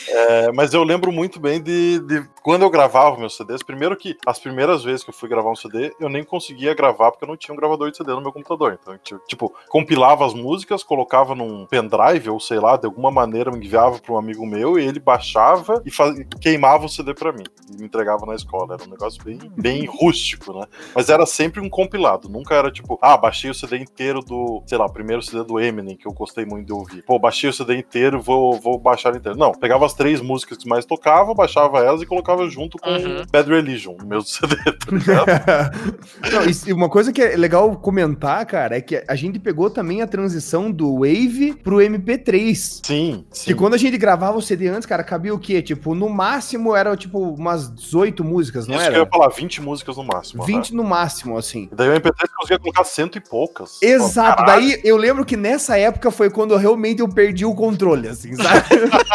É, mas eu lembro muito bem de, de quando eu gravava meus CDs. Primeiro que as primeiras vezes que eu fui gravar um CD, eu nem conseguia gravar porque eu não tinha um gravador de CD no meu computador. Então, eu, tipo, compilava as músicas, colocava num pendrive ou sei lá, de alguma maneira enviava para um amigo meu e ele baixava e faz- queimava o CD para mim e me entregava na escola. Era um negócio bem, bem rústico, né? Mas era sempre um compilado. Nunca era tipo, ah, baixei o CD inteiro do, sei lá, primeiro CD do Eminem, que eu gostei muito de ouvir. Pô, baixei o CD inteiro, vou, vou baixar inteiro. Não, pegava as três músicas que mais tocava, baixava elas e colocava junto com Uhum. Bad Religion, o meu <laughs> CD, tá ligado? <laughs> Não, e uma coisa que é legal comentar, cara, é que a gente pegou também a transição do Wave pro MP3. sim, Que sim. quando a gente gravava o CD antes, cara, cabia o quê? Tipo, no máximo era tipo umas 18 músicas, não Isso que eu era? ia falar, 20 músicas no máximo. 20 né? no máximo, assim. E daí o MP3 conseguia colocar cento e poucas. Exato, caralho. daí eu lembro que nessa época foi quando eu realmente eu perdi o controle, assim, sabe?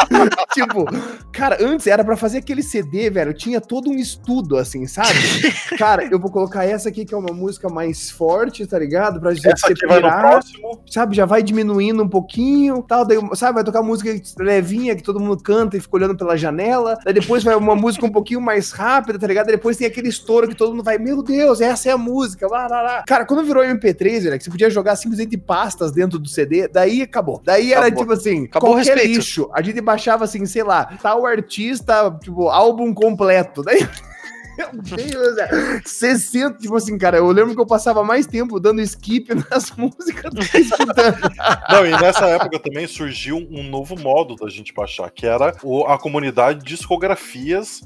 <laughs> tipo, cara, antes era pra fazer aquele CD, velho, tinha todo um estudo, assim, sabe? <laughs> Cara, eu vou colocar essa aqui que é uma música mais forte, tá ligado? Pra você Essa aqui vai no próximo. sabe, já vai diminuindo um pouquinho, tal, daí, sabe, vai tocar música levinha que todo mundo canta e fica olhando pela janela, daí depois vai uma música um pouquinho mais rápida, tá ligado? Daí depois tem aquele estouro que todo mundo vai, meu Deus, essa é a música, lá, lá, lá. Cara, quando virou MP3, velho, que você podia jogar simplesmente pastas dentro do CD, daí acabou. Daí era Acabou. tipo assim, Acabou qualquer lixo. A gente baixava assim, sei lá, tal artista, tipo, álbum completo. Daí Meu Deus, é. 60, tipo assim, cara, eu lembro que eu passava mais tempo dando skip <laughs> nas músicas do que. Não, e nessa época também surgiu um novo modo da gente baixar, que era o- a comunidade discografias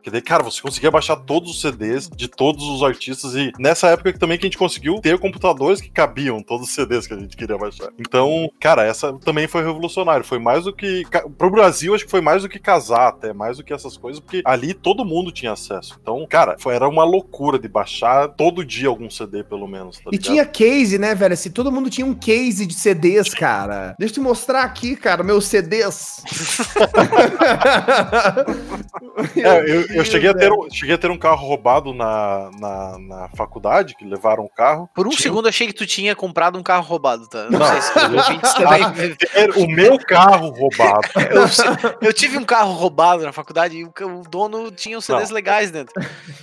Porque daí, cara, você conseguia baixar todos os CDs de todos os artistas e nessa época também que a gente conseguiu ter computadores que cabiam todos os CDs que a gente queria baixar. Então, cara, essa também foi revolucionário. Foi mais do que. Pro Brasil, acho que foi mais do que casar, até mais do que essas coisas, porque ali todo mundo tinha acesso. Então, cara, foi, era uma loucura de baixar todo dia algum CD, pelo menos. Tá e tinha case, né, velho? Assim, todo mundo tinha um case de CDs, cara. Deixa eu te mostrar aqui, cara, meus CDs. <laughs> <laughs> é, eu, eu cheguei, a ter, cheguei a ter um carro roubado na, na, na faculdade, que levaram o carro. Por um tinha... segundo achei que tu tinha comprado um carro roubado, tá? Não, não sei se <laughs> também... ter o meu carro roubado. <laughs> eu, eu, tive um carro roubado na faculdade e o, o dono tinha os CDs não. legais dentro.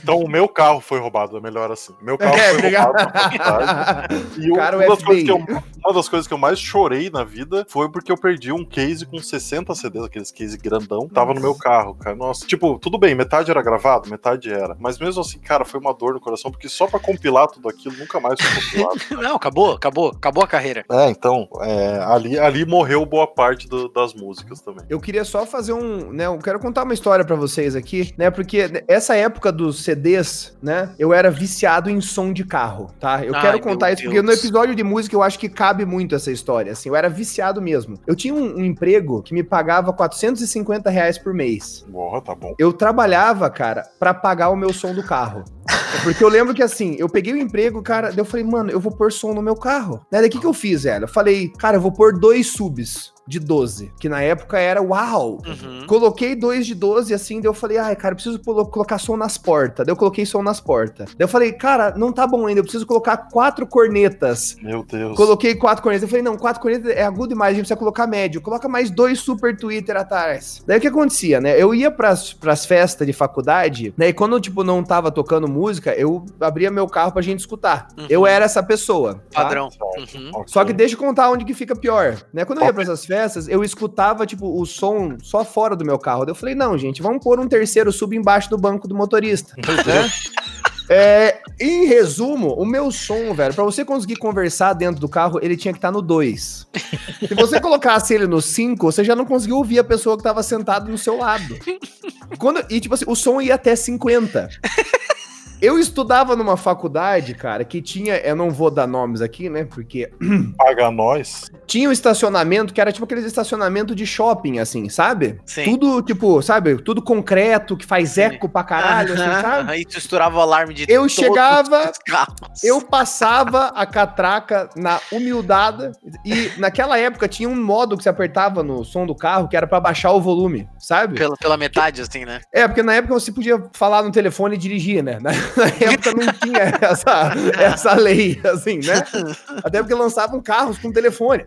Então o meu carro foi roubado, é melhor assim. Meu carro é, foi roubado na faculdade. E Cara, uma, das coisas que eu, uma das coisas que eu mais chorei na vida foi porque eu perdi um case com 60 CDs, aqueles case grandão, tava no meu carro, cara. Nossa, tipo, tudo bem, metade era gravado, metade era. Mas mesmo assim, cara, foi uma dor no coração, porque só pra compilar tudo aquilo nunca mais foi compilado. <laughs> Não, acabou, acabou, acabou a carreira. É, então, é, ali, ali morreu boa parte do, das músicas também. Eu queria só fazer um, né, eu quero contar uma história para vocês aqui, né, porque essa época dos CDs, né, eu era viciado em som de carro, tá? Eu Ai, quero contar isso Deus. porque no episódio de música eu acho que cabe muito essa história, assim, eu era viciado mesmo. Eu tinha um, um emprego que me pagava 450 reais por mês. Porra, tá bom. Eu trabalhava, cara, para pagar o meu som do carro. <laughs> Porque eu lembro que assim, eu peguei o emprego, cara, daí eu falei, mano, eu vou pôr som no meu carro. Daí o que, que eu fiz, velho? Eu falei, cara, eu vou pôr dois subs de 12, que na época era uau. Uhum. Coloquei dois de 12 assim, daí eu falei, ai, cara, eu preciso colocar som nas portas. Daí eu coloquei som nas portas. Daí eu falei, cara, não tá bom ainda, eu preciso colocar quatro cornetas. Meu Deus. Coloquei quatro cornetas. Eu falei, não, quatro cornetas é agudo demais, a gente precisa colocar médio. Coloca mais dois super Twitter atrás. Daí o que acontecia, né? Eu ia pras, pras festas de faculdade, né? E quando, tipo, não tava tocando música, eu abria meu carro pra gente escutar. Uhum. Eu era essa pessoa. Tá? Padrão. Uhum. Só que deixa eu contar onde que fica pior, né? Quando eu ia pra essas festas, festas, eu escutava, tipo, o som só fora do meu carro. Eu falei, não, gente, vamos pôr um terceiro sub embaixo do banco do motorista. né? É, em resumo, o meu som, velho, para você conseguir conversar dentro do carro, ele tinha que estar tá no 2. Se você colocasse ele no 5, você já não conseguia ouvir a pessoa que tava sentada no seu lado. Quando, e, tipo assim, o som ia até 50. Eu estudava numa faculdade, cara, que tinha. Eu não vou dar nomes aqui, né? Porque. <clears throat> Paga nós. Tinha um estacionamento que era tipo aqueles estacionamento de shopping, assim, sabe? Sim. Tudo, tipo, sabe? Tudo concreto, que faz Sim. eco pra caralho, assim, sabe? Aí tu estourava o alarme de Eu chegava, eu passava a catraca na humildade e naquela época tinha um modo que você apertava no som do carro que era para baixar o volume, sabe? Pela, pela metade, assim, né? É, porque na época você podia falar no telefone e dirigir, né? <laughs> na época não tinha essa, <laughs> essa lei, assim, né? <laughs> Até porque lançavam carros com telefone.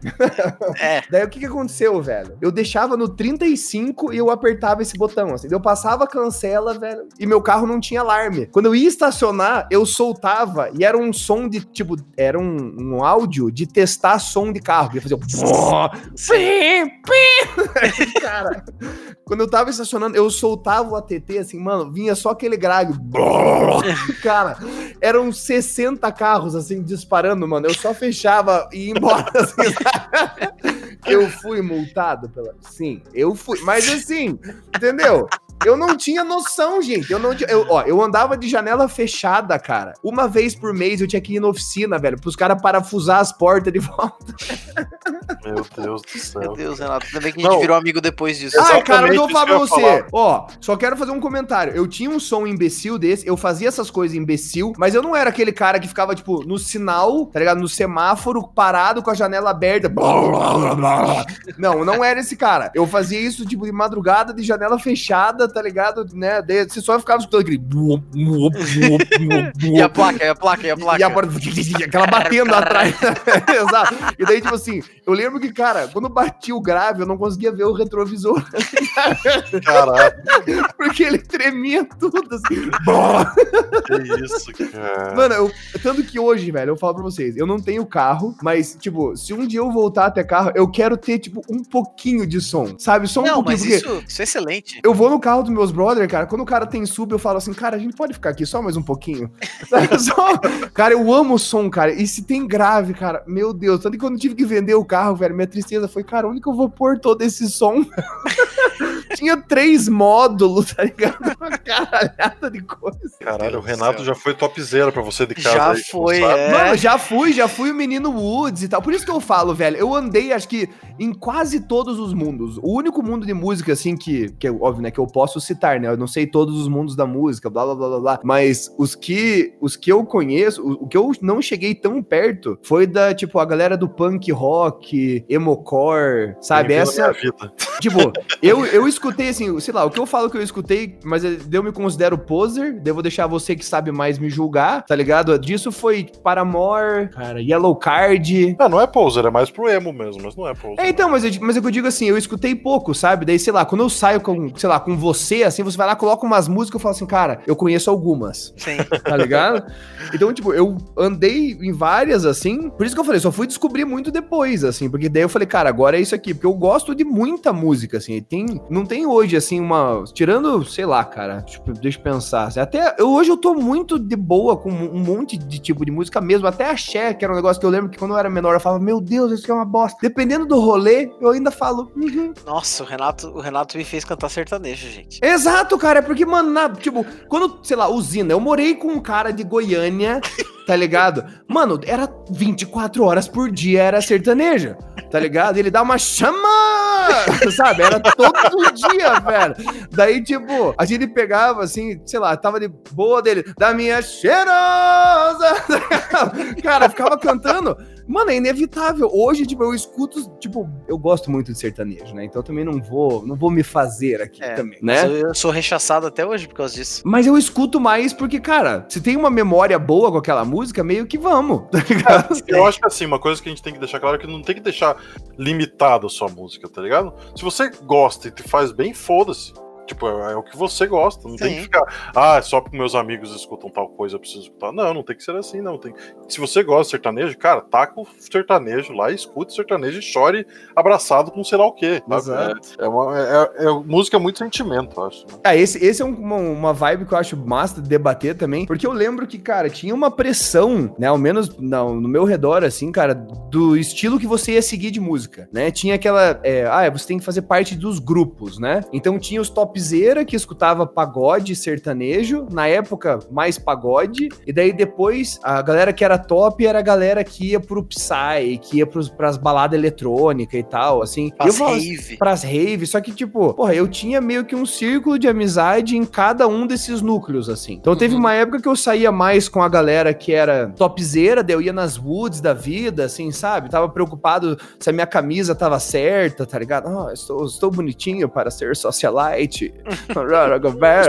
É. <laughs> Daí o que, que aconteceu, velho? Eu deixava no 35 e eu apertava esse botão, assim. Eu passava cancela, velho, e meu carro não tinha alarme. Quando eu ia estacionar, eu soltava e era um som de, tipo, era um, um áudio de testar som de carro. Ia fazer um... Cara, quando eu tava estacionando, eu soltava o ATT, assim, mano, vinha só aquele grave. <laughs> Cara, eram 60 carros, assim, disparando, mano. Eu só fechava e ia embora, <laughs> assim, Eu fui multado pela. Sim, eu fui. Mas assim, entendeu? Eu não tinha noção, gente. Eu não eu, ó, eu andava de janela fechada, cara. Uma vez por mês eu tinha que ir na oficina, velho, pros caras parafusar as portas de <laughs> volta. Meu Deus do céu. Meu Deus, Renato. Ainda bem que a gente não. virou amigo depois disso. Ah, cara, eu vou falar pra você. Falar. Ó, só quero fazer um comentário. Eu tinha um som imbecil desse, eu fazia essas coisas imbecil, mas eu não era aquele cara que ficava, tipo, no sinal, tá ligado? No semáforo, parado com a janela aberta. Não, não era esse cara. Eu fazia isso, tipo, de madrugada, de janela fechada, tá ligado? Né? Daí você só ficava escutando aquele. <laughs> e a placa, e a placa, e a placa. E a... <laughs> aquela batendo atrás. <laughs> Exato. E daí, tipo assim, eu lembro que, cara, quando bati o grave, eu não conseguia ver o retrovisor. Caralho. Porque ele tremia tudo assim. que isso, cara. Mano, eu, tanto que hoje, velho, eu falo pra vocês, eu não tenho carro, mas, tipo, se um dia eu voltar a ter carro, eu quero ter, tipo, um pouquinho de som, sabe? Só um não, pouquinho. Mas isso, isso é excelente. Eu vou no carro dos meus brother, cara, quando o cara tem sub, eu falo assim, cara, a gente pode ficar aqui só mais um pouquinho. <laughs> só... Cara, eu amo o som, cara. E se tem grave, cara, meu Deus. Tanto que quando eu tive que vender o carro, velho, minha tristeza foi, cara, onde que eu vou pôr todo esse som? <laughs> tinha três módulos, tá ligado? <laughs> Uma caralhada de coisa. Caralho, o Renato já foi topzera pra você de casa. Já aí, foi, é. Mano, já fui, já fui o menino Woods e tal. Por isso que eu falo, velho. Eu andei, acho que, em quase todos os mundos. O único mundo de música, assim, que, que é óbvio, né? Que eu posso citar, né? Eu não sei todos os mundos da música, blá blá blá blá blá. Mas os que, os que eu conheço, o, o que eu não cheguei tão perto foi da, tipo, a galera do punk rock, emocore, sabe? Essa. Tipo, eu, eu escutei assim, sei lá, o que eu falo que eu escutei, mas eu me considero poser, devo deixar você que sabe mais me julgar, tá ligado? Disso foi Paramore, cara, Yellow Card. Ah, não é poser, é mais pro emo mesmo, mas não é poser. É, então, mas eu, mas é que eu digo assim, eu escutei pouco, sabe? Daí, sei lá, quando eu saio com, sei lá, com você, assim, você vai lá, coloca umas músicas, eu falo assim, cara, eu conheço algumas, Sim. tá ligado? então, tipo, eu andei em várias, assim, por isso que eu falei, só fui descobrir muito depois, assim, porque daí eu falei, cara, agora é isso aqui, porque eu gosto de muita música, assim, e tem, não tem hoje, assim, uma, tirando, sei lá, cara, tipo, deixa eu pensar, assim, até, eu, hoje eu tô muito de boa com um monte de tipo de música mesmo, até axé, que era um negócio que eu lembro que quando eu era menor eu falava, meu Deus, isso aqui é uma bosta. Dependendo do rolê, eu ainda falo, uhum. Nossa, o Renato, o Renato me fez cantar sertanejo, gente. Exato, cara, é porque, mano, na- tipo, quando, sei lá, usina, eu morei com um cara de Goiânia, <laughs> tá ligado? Mano, era 24 horas por dia, era sertanejo, tá ligado? Ele dá uma chama, <laughs> sabe? Era todo dia, velho. Daí, tipo, a gente pegava, assim, sei lá, tava de boa dele, da minha cheirosa, <laughs> cara, ficava cantando. Mano, é inevitável. Hoje, tipo, eu escuto, tipo, eu gosto muito de sertanejo, né? Então também não vou, não vou me fazer aqui É, também, né? Eu, eu sou rechaçado até hoje por causa disso. Mas eu escuto mais porque, cara, se tem uma memória boa com aquela música, meio que vamos, <laughs> tá ligado? Eu acho que assim, uma coisa que a gente tem que deixar claro é que não tem que deixar limitado a sua música, tá ligado? Se você gosta e te faz bem, foda-se. Tipo, é, é o que você gosta. Não tem Sim. que ficar, ah, só porque meus amigos escutam tal coisa, eu preciso escutar. Não, não tem que ser assim, não. Tem... Se você gosta de sertanejo, cara, taca o sertanejo lá, escute sertanejo e chore abraçado com sei lá o quê. É, é uma, é- é- música é muito sentimento, eu acho. né? Ah, esse, esse é um- uma, uma vibe que eu acho massa de debater também, porque eu lembro que, cara, tinha uma pressão, né, ao menos não, no meu redor, assim, cara, do estilo que você ia seguir de música, né? Tinha aquela, é, ah, você tem que fazer parte dos grupos, né? Então tinha os topzera que escutava pagode sertanejo, na época mais pagode, e daí depois a galera que era top era a galera que ia pro Psy, que ia pros, pras baladas eletrônicas e tal, assim. E eu falava, rave. pras raves, só que, tipo, porra, eu tinha meio que um círculo de amizade em cada um desses núcleos, assim. Então teve Uhum. uma época que eu saía mais com a galera que era topzera, daí eu ia nas woods da vida, assim, sabe? Tava preocupado se a minha camisa tava certa, tá ligado? Ah, estou, estou bonitinho para ser socialite.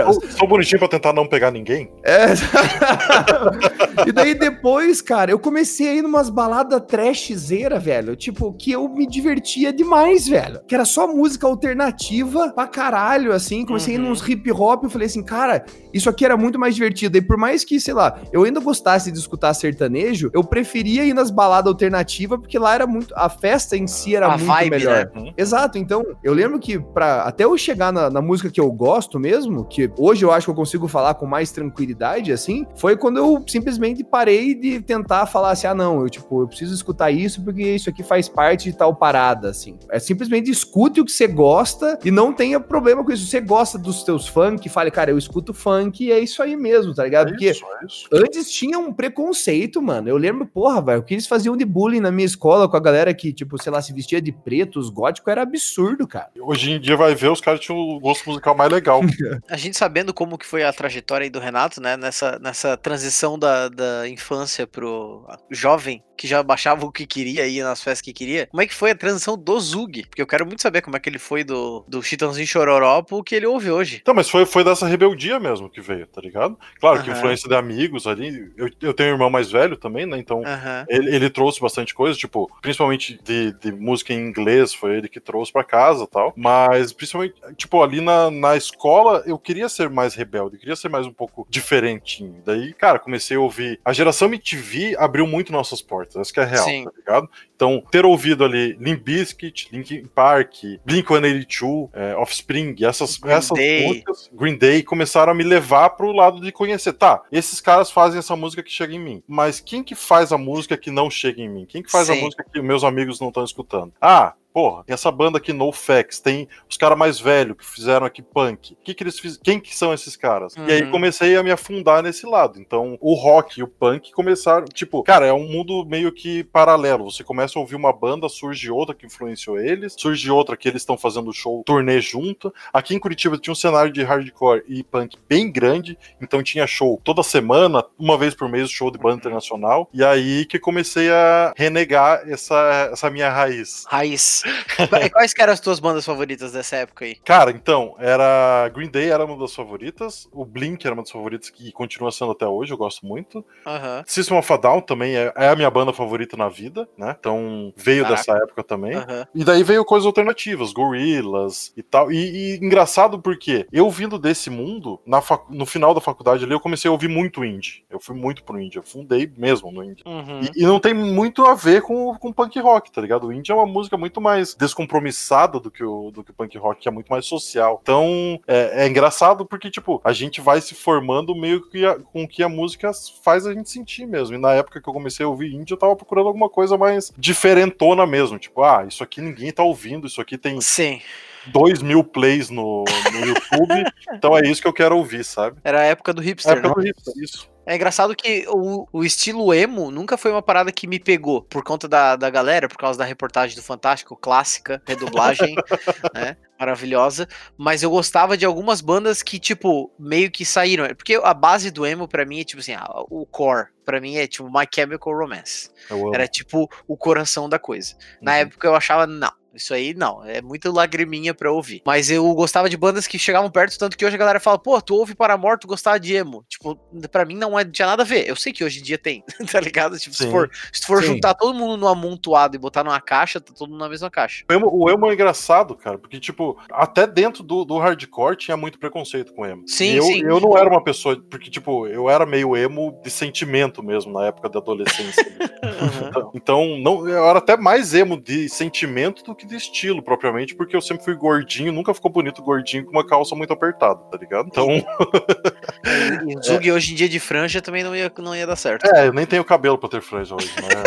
Sou, sou bonitinho pra tentar não pegar ninguém. É. <laughs> e daí depois, cara, eu comecei a ir numas baladas trashzeira, velho. Tipo, que eu me divertia demais, velho. Que era só música alternativa pra caralho, assim. Comecei a ir Uhum. nos hip hop. Eu falei assim, cara, isso aqui era muito mais divertido. E por mais que, sei lá, eu ainda gostasse de escutar sertanejo, eu preferia ir nas baladas alternativas, porque lá era muito. A festa em si era A muito vibe, melhor. né? Exato, então eu lembro que para até eu chegar na, na música que eu gosto mesmo, que hoje eu acho que eu consigo falar com mais tranquilidade, assim, foi quando eu simplesmente parei de tentar falar assim, ah não, eu tipo, eu preciso escutar isso porque isso aqui faz parte de tal parada, assim. É simplesmente escute o que você gosta e não tenha problema com isso. Você gosta dos teus funk, fale, cara, eu escuto funk e é isso aí mesmo, tá ligado? É Porque isso, é isso. Antes tinha um preconceito, mano. Eu lembro, porra, velho, o que eles faziam de bullying na minha escola com a galera que, tipo, sei lá, se vestia de preto, os góticos, era absurdo, cara. Hoje em dia vai ver, os caras tinham o gosto musical mais legal. <laughs> A gente sabendo como que foi a trajetória aí do Renato, né? Nessa, nessa transição da, da infância pro jovem, que já baixava o que queria, ia nas festas que queria. Como é que foi a transição do Zug? Porque eu quero muito saber como é que ele foi do, do Chitãozinho Chororó pro que ele ouve hoje. Então, mas foi, foi dessa rebeldia mesmo que veio, tá ligado? Claro que Aham. influência de amigos ali. Eu, eu tenho um irmão mais velho também, né? Então. Aham. Ele, ele trouxe bastante coisa, tipo, principalmente de, de música em inglês, foi ele que trouxe pra casa e tal. Mas, principalmente, tipo, ali na, na escola, eu queria ser mais rebelde, eu queria ser mais um pouco diferentinho. Daí, cara, comecei a ouvir. A geração MTV abriu muito nossas portas, essa que é a real, Sim. tá ligado? Então, ter ouvido ali Limp Bizkit, Linkin Park, Blink-182, é, Offspring, essas, Green essas Day. músicas, Green Day, começaram a me levar pro lado de conhecer. Tá, esses caras fazem essa música que chega em mim, mas quem que faz a música que não chega em mim? Quem que faz a Sim. música que meus amigos não estão escutando? Ah, porra, tem essa banda aqui, NoFX, tem os caras mais velhos que fizeram aqui punk. Que que eles fiz... Quem que são esses caras? Uhum. E aí comecei a me afundar nesse lado. Então, o rock e o punk começaram, tipo, cara, é um mundo meio que paralelo. Você começa a ouvir uma banda, surge outra que influenciou eles, surge outra que eles estão fazendo show, turnê junto. Aqui em Curitiba tinha um cenário de hardcore e punk bem grande, então tinha show toda semana, uma vez por mês, show de banda internacional. E aí que comecei a renegar essa, essa minha raiz. Raiz. Qu- <laughs> Quais eram as tuas bandas favoritas dessa época aí? Cara, então, era. Green Day era uma das favoritas, o Blink era uma das favoritas que continua sendo até hoje, eu gosto muito. System of a Down também é, é a minha banda favorita na vida, né? Então veio Caraca. dessa época também. E daí veio coisas alternativas, Gorillaz e tal. E, e engraçado porque eu vindo desse mundo, fac- no final da faculdade ali, eu comecei a ouvir muito indie. Eu fui muito pro indie, eu fundei mesmo no indie. Uhum. E, e não tem muito a ver com, com punk rock, tá ligado? O indie é uma música muito mais descompromissada do que o, do que o punk rock, que é muito mais social. Então, é, é engraçado porque, tipo, a gente vai se formando meio que a- com que a música faz a gente sentir mesmo. E na época que eu comecei a ouvir indie, eu tava procurando alguma coisa mais diferentona mesmo. Tipo, ah, isso aqui ninguém tá ouvindo, isso aqui tem Sim. 2 mil plays no, no YouTube, <laughs> então é isso que eu quero ouvir, sabe? Era a época do É hipster, época não? do hipster, isso. É engraçado que o, o estilo emo nunca foi uma parada que me pegou por conta da, da galera, por causa da reportagem do Fantástico, clássica, redublagem, <laughs> né? Maravilhosa. Mas eu gostava de algumas bandas que, tipo, meio que saíram. Porque a base do emo, pra mim, é tipo assim, ah, o core. Pra mim é tipo My Chemical Romance. Era tipo o coração da coisa. Na Uhum. época eu achava, não. Isso aí não, é muito lagriminha pra ouvir. Mas eu gostava de bandas que chegavam perto, tanto que hoje a galera fala, pô, tu ouve Paramore, tu gostava de emo. Tipo, pra mim não é, tinha nada a ver. Eu sei que hoje em dia tem, <laughs> tá ligado? Tipo, se Sim. for, se for Sim. juntar todo mundo no amontoado e botar numa caixa, tá todo mundo na mesma caixa. O emo, o emo é engraçado, cara, porque, tipo, até dentro do, do hardcore tinha muito preconceito com emo. Sim, E eu, sim. eu não era uma pessoa, porque, tipo, eu era meio emo de sentimento mesmo na época da adolescência. <laughs> Uhum. Então, então, não, eu era até mais emo de sentimento do que de estilo, propriamente, porque eu sempre fui gordinho, nunca ficou bonito gordinho com uma calça muito apertada, tá ligado? Então, <laughs> E o Zug hoje em dia de franja também não ia, não ia dar certo. é, eu nem tenho cabelo pra ter franja hoje, né?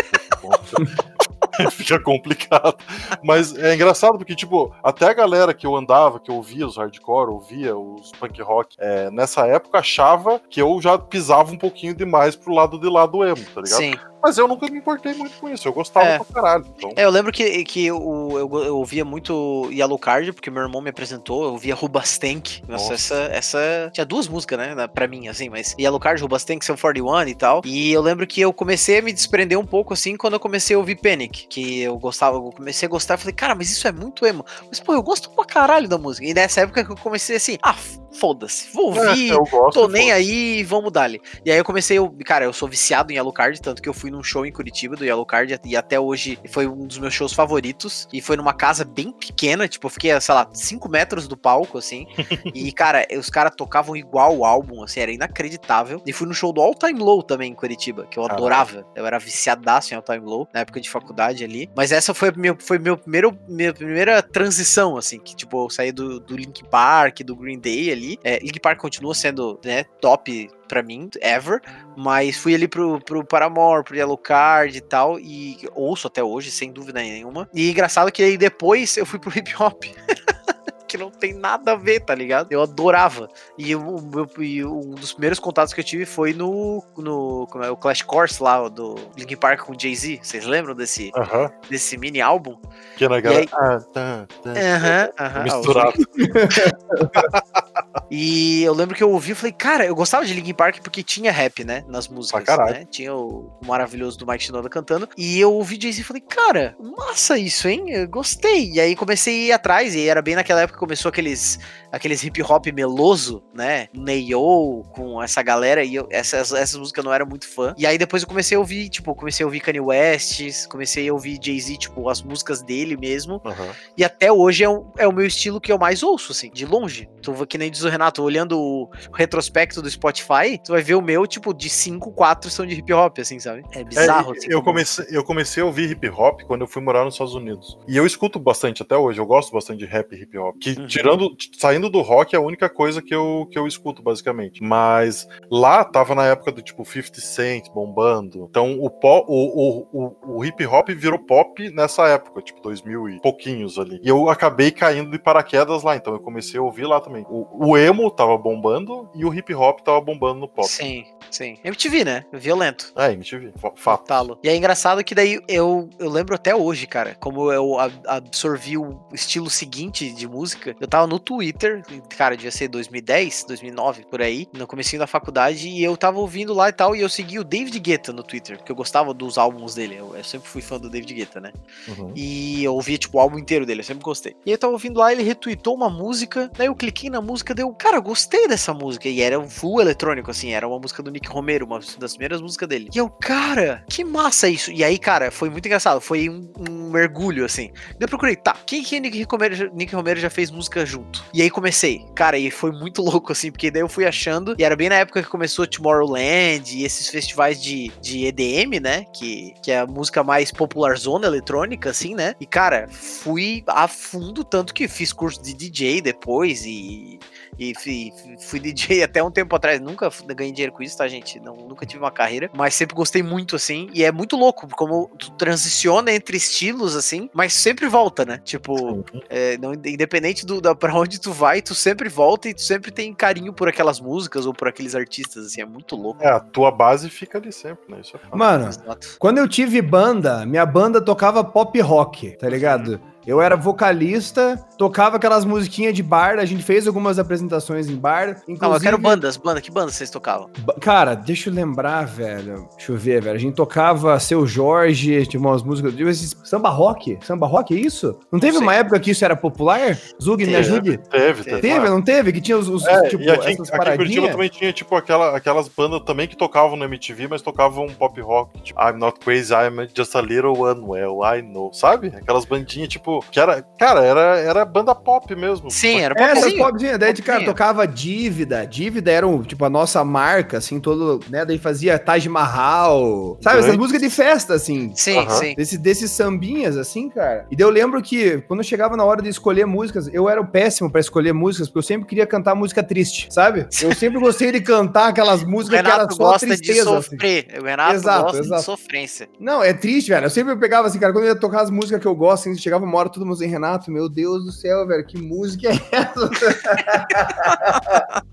<laughs> Fica complicado. Mas é engraçado porque, tipo, até a galera que eu andava, que eu ouvia os hardcore, ouvia os punk rock, é, nessa época achava que eu já pisava um pouquinho demais pro lado de lá do emo, tá ligado? Sim. Mas eu nunca me importei muito com isso, eu gostava É. pra caralho. Então, É, eu lembro que, que eu, eu, eu ouvia muito Yellow Card, porque meu irmão me apresentou, eu ouvia Rubastank. Nossa, Nossa. essa, essa. Tinha duas músicas, né? Pra mim, assim, mas Yellow Card, Rubastank, São 41 e tal. E eu lembro que eu comecei a me desprender um pouco, assim, quando eu comecei a ouvir Panic. Que eu gostava, eu comecei a gostar, falei, cara, mas isso é muito emo. Mas, pô, eu gosto pra caralho da música. E nessa época que eu comecei assim, ah, foda-se, vou ouvir. é, eu gosto. Tô nem aí, vamos dali. E aí eu comecei, eu, cara, eu sou viciado em Yellow Card, tanto que eu fui num show em Curitiba do Yellow Card e até hoje foi um dos meus shows favoritos. E foi numa casa bem pequena, tipo, eu fiquei, sei lá, 5 metros do palco, assim. <laughs> e, cara, os caras tocavam igual o álbum, assim, era inacreditável. E fui no show do All Time Low também em Curitiba, que eu adorava. Eu era viciadaço em All Time Low, na época de faculdade ali. Mas essa foi meu, foi meu primeiro, minha primeira transição, assim, que, tipo, eu saí do, do Link Park, do Green Day ali. É, Link Park continua sendo, né, top pra mim, ever, mas fui ali pro, pro Paramore, pro Yellow Card e tal, e ouço até hoje, sem dúvida nenhuma. E engraçado que aí depois eu fui pro hip hop. <laughs> que não tem nada a ver, tá ligado? Eu adorava. E, o meu- e um dos primeiros contatos que eu tive foi no, no como é, o Clash Course lá, do Linkin Park com Jay-Z. Vocês lembram desse, Aham. desse mini álbum? Que na aí-. Ah, tá, tá. Misturado. <laughs> E eu lembro que eu ouvi e falei, cara, eu gostava de Linkin Park porque tinha rap, né? Nas músicas. Né? Tinha o, o maravilhoso do Mike Shinoda cantando. E eu ouvi Jay-Z e falei, cara, massa isso, hein? Eu gostei. E aí comecei a ir atrás, e era bem naquela época que começou aqueles, aqueles hip hop meloso, né? Neo com essa galera, e eu, essas, essas músicas eu não era muito fã. E aí depois eu comecei a ouvir, tipo, comecei a ouvir Kanye West, comecei a ouvir Jay-Z, tipo, as músicas dele mesmo. Aham. E até hoje é o, é o meu estilo que eu mais ouço, assim, de longe. Tu vê que nem diz o Renato, olhando o retrospecto do Spotify, tu vai ver o meu, tipo, de 5, 4 são de hip hop, assim, sabe? É bizarro. É, assim, eu, como- comecei, eu comecei a ouvir hip hop quando eu fui morar nos Estados Unidos. E eu escuto bastante até hoje, eu gosto bastante de rap e hip hop. Que Uhum. tirando, saindo do rock é a única coisa que eu, que eu escuto, basicamente. Mas lá tava na época do tipo 50 Cent bombando. Então o, po, o, o, o, o hip hop virou pop nessa época, tipo 2000 e pouquinhos ali. E eu acabei caindo de paraquedas lá, então eu comecei a ouvir lá também. O, o emo tava bombando e o hip hop tava bombando no pop. Sim, sim. MTV, né? Violento. É, MTV, fa- fato. Talo. E é engraçado que daí eu, eu lembro até hoje, cara, como eu absorvi o estilo seguinte de música. Eu tava no Twitter, cara, devia ser 2010, 2009, por aí, no comecinho da faculdade, e eu tava ouvindo lá e tal, e eu segui o David Guetta no Twitter, porque eu gostava dos álbuns dele. Eu, eu sempre fui fã do David Guetta, né? Uhum. E eu ouvia, tipo, o álbum inteiro dele, eu sempre gostei. E eu tava ouvindo lá, ele retweetou uma música, daí eu cliquei na música, deu, cara, eu gostei dessa música. E era um full eletrônico, assim, era uma música do Nick Romero, uma das primeiras músicas dele. E eu, cara, que massa isso. E aí, cara, foi muito engraçado, foi um, um mergulho, assim. Eu procurei, tá, quem que Nick Romero, Nick Romero já fez música junto? E aí comecei, cara, e foi muito <laughs> louco, assim, porque daí eu fui achando, e era bem na época que começou Tomorrowland e esses festivais de, de EDM, né? Que, que é a música mais popular zona eletrônica, assim, né? E, cara, fui a fundo, tanto que fiz curso de DJ depois e. E fui, <laughs> fui DJ até um tempo atrás. Nunca ganhei dinheiro com isso, tá, gente? Não, nunca tive uma carreira. Mas sempre gostei muito, assim. E é muito louco como tu transiciona entre estilos, assim. Mas sempre volta, né? Tipo, é, não, independente do, da, pra onde tu vai, tu sempre volta e tu sempre tem carinho por aquelas músicas ou por aqueles artistas, assim. É muito louco. É, a tua base fica ali sempre, né? Isso é. Mano, Exato. quando eu tive banda, minha banda tocava pop rock, tá ligado? Eu era vocalista, tocava aquelas musiquinhas de bar, a gente fez algumas apresentações em bar. Inclusive, Não, eu quero bandas, banda. Que banda vocês tocavam? Ba- Cara, deixa eu lembrar, velho. Deixa eu ver, velho. A gente tocava Seu Jorge, tinha umas músicas. tipo, esses- Samba rock? Samba rock é isso? Não teve sei. uma época que isso era popular? Zug, me Teve. ajude. Teve, teve. Teve, não teve? Que tinha os, os, É, tipo, e aqui, essas aqui em Curitiba paradinhas? também tinha, tipo, aquela, aquelas bandas também que tocavam no MTV, mas tocavam pop rock, tipo, I'm not crazy, I'm just a little unwell, I know, sabe? Aquelas bandinhas, tipo, que era, cara, era, era banda pop mesmo. Sim, era essas popzinho. popzinhas. Daí, de cara, tocava Dívida. Dívida era, um, tipo, a nossa marca, assim, todo, né? Daí fazia Taj Mahal. Sabe, essas músicas de festa, assim. Sim, sim. Desse, desses sambinhas, assim, cara. E daí eu lembro que, quando chegava na hora de escolher músicas, eu era o péssimo pra escolher músicas, porque eu sempre queria cantar música triste, sabe? Eu sempre gostei de cantar aquelas músicas que era só gosta de tristeza. assim. sofrer. O Renato Exato, gosta exato. de sofrência. Não, é triste, velho. Eu sempre pegava assim, cara, quando eu ia tocar as músicas que eu gosto, assim, chegava uma hora todo mundo assim, Renato, meu Deus do céu, velho, que música é essa? <laughs>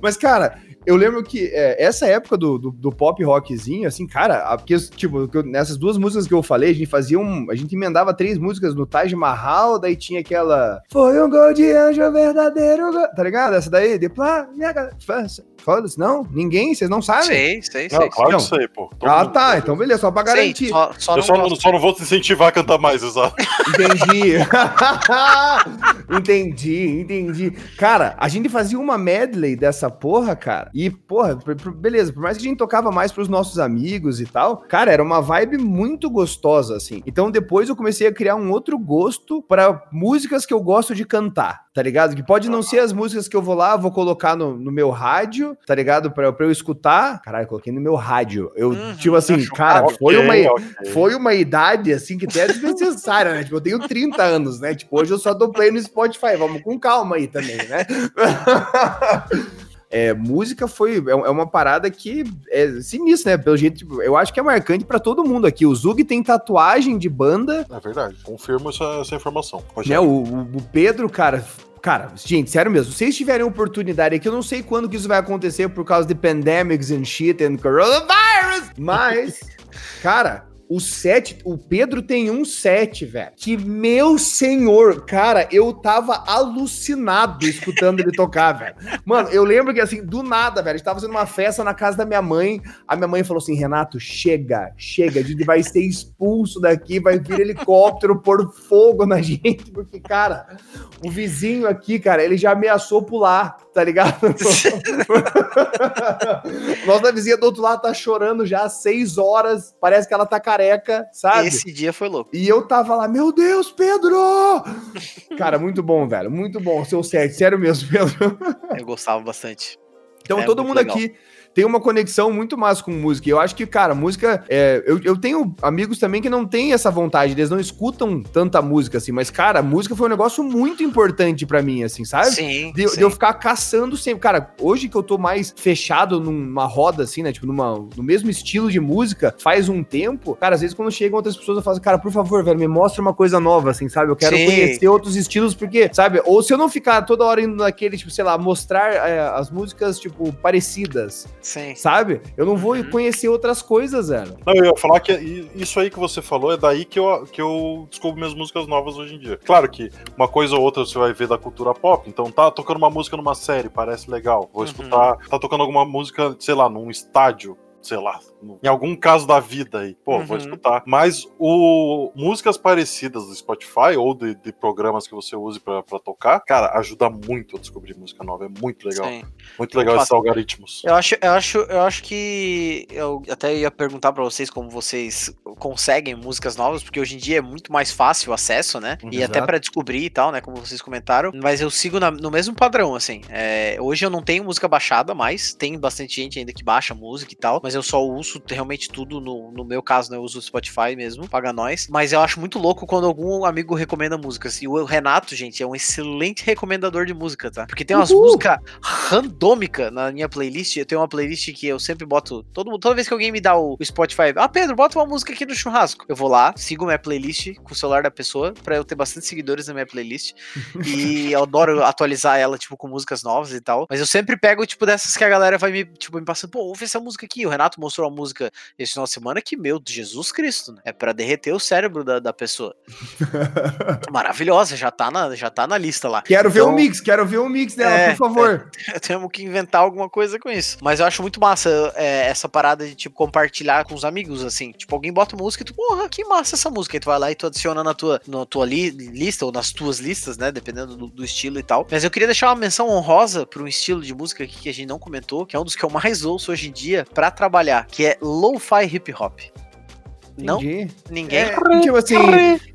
Mas, cara, eu lembro que é, essa época do, do, do pop rockzinho, assim, cara, a- porque, tipo, que eu- nessas duas músicas que eu falei, a gente fazia um. A gente emendava três músicas no Taj Mahal, daí tinha aquela. Foi um gol de anjo verdadeiro, go-", tá ligado? Essa daí, de plá, Foda-se, não? Ninguém? Vocês não sabem? Sei, sei, Não, sei. claro Não. que sei, pô. Todo Ah, mundo tá, então beleza, só pra Sei, garantir. só, só Eu não só não, só não vou te incentivar a cantar mais, exato. Entendi. <laughs> entendi, entendi. Cara, a gente fazia uma medley dessa porra, cara. E, porra, por- por- beleza, por mais que a gente tocava mais pros nossos amigos e tal, cara, era uma vibe muito gostosa, assim. Então depois eu comecei a criar um outro gosto para músicas que eu gosto de cantar, tá ligado? Que pode não ser as músicas que eu vou lá, vou colocar no, no meu rádio, tá ligado? Pra, pra eu escutar. Caralho, eu coloquei no meu rádio. Eu, Uhum, tipo assim, cara, foi uma. Foi uma idade, assim, que até é desnecessária, né? Tipo, eu tenho 30 anos, né? Tipo, hoje eu só dou play no Spotify. Vamos com calma aí também, né? <laughs> É, música foi é é uma parada que é sinistra, né? Pelo jeito, tipo, eu acho que é marcante pra todo mundo aqui. O Zug tem tatuagem de banda, É verdade, confirmo essa, essa informação. Né? O, o- o Pedro, cara. Cara, gente, sério mesmo, se vocês tiverem oportunidade aqui, eu não sei quando que isso vai acontecer por causa de pandemics and shit and coronavirus, mas, cara, o set, o Pedro tem um set, velho, que, meu senhor, cara, eu tava alucinado escutando ele tocar, <laughs> velho. Mano, eu lembro que, assim, do nada, velho, a gente tava fazendo uma festa na casa da minha mãe, a minha mãe falou assim, Renato, chega, chega, a gente vai ser expulso daqui, vai vir helicóptero pôr fogo na <laughs> gente, porque, cara, o vizinho aqui, cara, ele já ameaçou pular, tá ligado? <laughs> <laughs> Nossa vizinha do outro lado tá chorando já há seis horas, parece que ela tá careca, sabe? Esse dia foi louco. E eu tava lá, meu Deus, Pedro! Cara, muito bom, velho, muito bom, seu certo, sério mesmo, Pedro. Eu gostava bastante. Então É todo mundo legal. aqui tem uma conexão muito massa com música. E eu acho que, cara, música. é, eu, eu tenho amigos também que não têm essa vontade, eles não escutam tanta música assim. Mas, cara, a música foi um negócio muito importante pra mim, assim, sabe? Sim, De, sim. de eu ficar caçando sempre. Cara, hoje que eu tô mais fechado numa roda, assim, né? Tipo, numa, no mesmo estilo de música, faz um tempo. Cara, às vezes quando chegam outras pessoas, eu falo cara, por favor, velho, me mostra uma coisa nova, assim, sabe? Eu quero Sim. conhecer outros estilos, porque, sabe? Ou se eu não ficar toda hora indo naquele, tipo, sei lá, mostrar é, as músicas, tipo, parecidas, Sim. sabe? Eu não vou Uhum. conhecer outras coisas, velho. Não, eu ia falar que isso aí que você falou é daí que eu, que eu descubro minhas músicas novas hoje em dia. Claro que uma coisa ou outra você vai ver da cultura pop, então tá tocando uma música numa série, parece legal. Vou Uhum. escutar, tá tocando alguma música, sei lá, num estádio. Sei lá, em algum caso da vida aí, pô, vou Uhum. escutar. Mas o músicas parecidas do Spotify ou de, de programas que você use pra, pra tocar, cara, ajuda muito a descobrir música nova. É muito legal. Sim. Muito legal Eu esses algoritmos. Eu acho, eu acho, eu acho que eu até ia perguntar pra vocês como vocês conseguem músicas novas, porque hoje em dia é muito mais fácil o acesso, né? E até pra descobrir e tal, né? Como vocês comentaram. Mas eu sigo na- no mesmo padrão, assim. É, hoje eu não tenho música baixada, mas tem bastante gente ainda que baixa música e tal. Mas eu só uso realmente tudo no, no meu caso, né? Eu uso o Spotify mesmo, paga nós. Mas eu acho muito louco quando algum amigo recomenda músicas. E o Renato, gente, é um excelente recomendador de música, tá? Porque tem umas Uhul! músicas randômica na minha playlist. Eu tenho uma playlist que eu sempre boto. Todo, toda vez que alguém me dá o, o Spotify, ah, Pedro, bota uma música aqui no churrasco. Eu vou lá, sigo minha playlist com o celular da pessoa, pra eu ter bastante seguidores na minha playlist. e <laughs> eu adoro atualizar ela, tipo, com músicas novas e tal. Mas eu sempre pego, tipo, dessas que a galera vai me, tipo, me passando, pô, ouve essa música aqui. O Renato mostrou uma música esse final de semana que, meu, Jesus Cristo, né? É pra derreter o cérebro da, da pessoa. <laughs> Maravilhosa, já tá, na, já tá na lista lá. Quero ver Então- o mix, quero ver o mix dela, É, por favor. <laughs> temos que inventar alguma coisa com isso. Mas eu acho muito massa é, essa parada de, tipo, compartilhar com os amigos, assim. Tipo, alguém bota música e tu, porra, que massa essa música. Aí tu vai lá e tu adiciona na tua, na tua li- lista, ou nas tuas listas, né? Dependendo do, do estilo e tal. Mas eu queria deixar uma menção honrosa para um estilo de música aqui que a gente não comentou, que é um dos que eu mais ouço hoje em dia pra trabalhar, que é lo-fi hip hop. Não, Entendi. ninguém. É, tipo assim,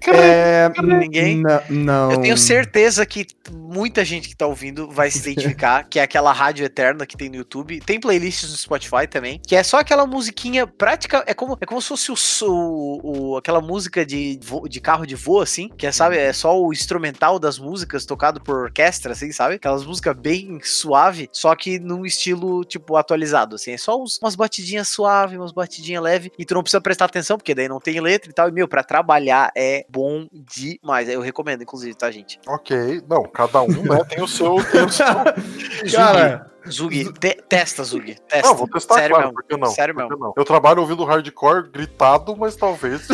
é, Ninguém? Não, não. Eu tenho certeza que muita gente que tá ouvindo vai se identificar, que é aquela rádio eterna que tem no YouTube. Tem playlists no Spotify também, que é só aquela musiquinha prática, é como, é como se fosse o, so- o- aquela música de, vo- de carro de voo, assim, que é, sabe, é só o instrumental das músicas tocado por orquestra, assim, sabe? Aquelas músicas bem suave, só que num estilo, tipo, atualizado, assim. É só uns- umas batidinhas suaves, umas batidinhas leves, e tu não precisa prestar atenção, porque daí não tem letra e tal. E, meu, pra trabalhar é bom demais. Eu recomendo, inclusive, tá, gente? Ok, não, cada um, né, tem o seu. Tem o seu... <laughs> Cara, Zug, te- testa, Zug. Testa. Não, vou testar, Sério claro, mesmo. por que não? Sério Por que mesmo. não? Eu trabalho ouvindo hardcore gritado, mas talvez. <laughs>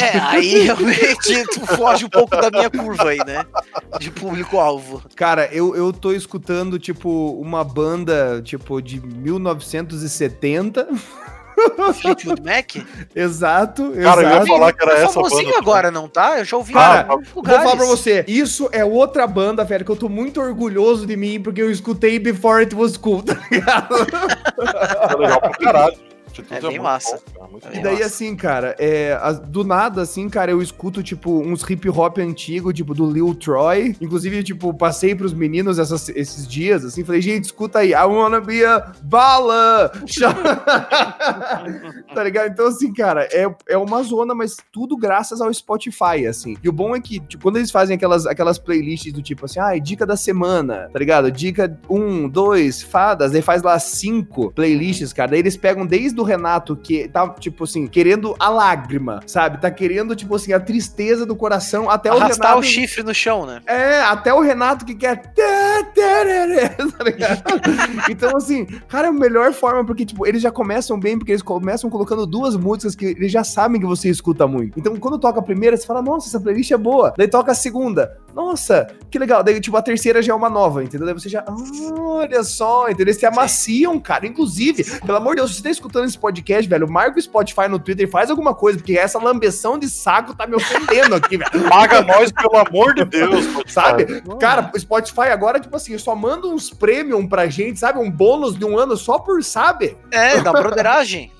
É, aí realmente tu foge um pouco da minha curva aí, né? De público-alvo. cara, eu, eu tô escutando, tipo, uma banda, tipo, de 1970. Fleetwood Mac? <laughs> Exato, Cara, eu ia exato. falar que era Tá essa banda. agora, não tá? Eu já ouvi Cara, Vou falar pra você, isso é outra banda, velho, que eu tô muito orgulhoso de mim, porque eu escutei Before It Was Cool, tá ligado? É <laughs> legal pra caralho. Atitude É bem muito massa. bom, cara, É E daí, massa. assim, cara, é, as- do nada, assim, cara, eu escuto, tipo, uns hip hop antigo, tipo, do Lil Troy. Inclusive, tipo, passei pros meninos essas- esses dias, assim, falei, gente, escuta aí, I wanna be a bala! <laughs> tá ligado? Então, assim, cara, é, é uma zona, mas tudo graças ao Spotify, assim. E o bom é que, tipo, quando eles fazem aquelas, aquelas playlists do tipo assim, ai, dica da semana, tá ligado? Dica um, dois, fadas, aí faz lá cinco playlists, cara. Daí eles pegam desde o Renato, que tá, tipo assim, querendo a lágrima, sabe? Tá querendo, tipo assim, a tristeza do coração, até o Arrastar Renato. o chifre no chão, né? É, até o Renato que quer. <laughs> Tá ligado? <laughs> então, assim, cara, é a melhor forma, porque, tipo, eles já começam bem, porque eles começam colocando duas músicas que eles já sabem que você escuta muito. Então, quando toca a primeira, você fala, nossa, essa playlist é boa. Daí toca a segunda. Nossa, que legal. Daí, tipo, a terceira já é uma nova, entendeu? Daí você já, ah, olha só, entendeu? Eles se amaciam, cara. Inclusive, pelo amor de Deus, se você tá escutando esse podcast, velho, marca o Spotify no Twitter faz alguma coisa, porque essa lambeção de saco tá me ofendendo aqui, velho. <laughs> Paga nós, pelo amor de Deus. Sabe? Cara, o Spotify agora, tipo assim, só manda uns premium pra gente, sabe? Um bônus de um ano só por, sabe? É, da broderagem.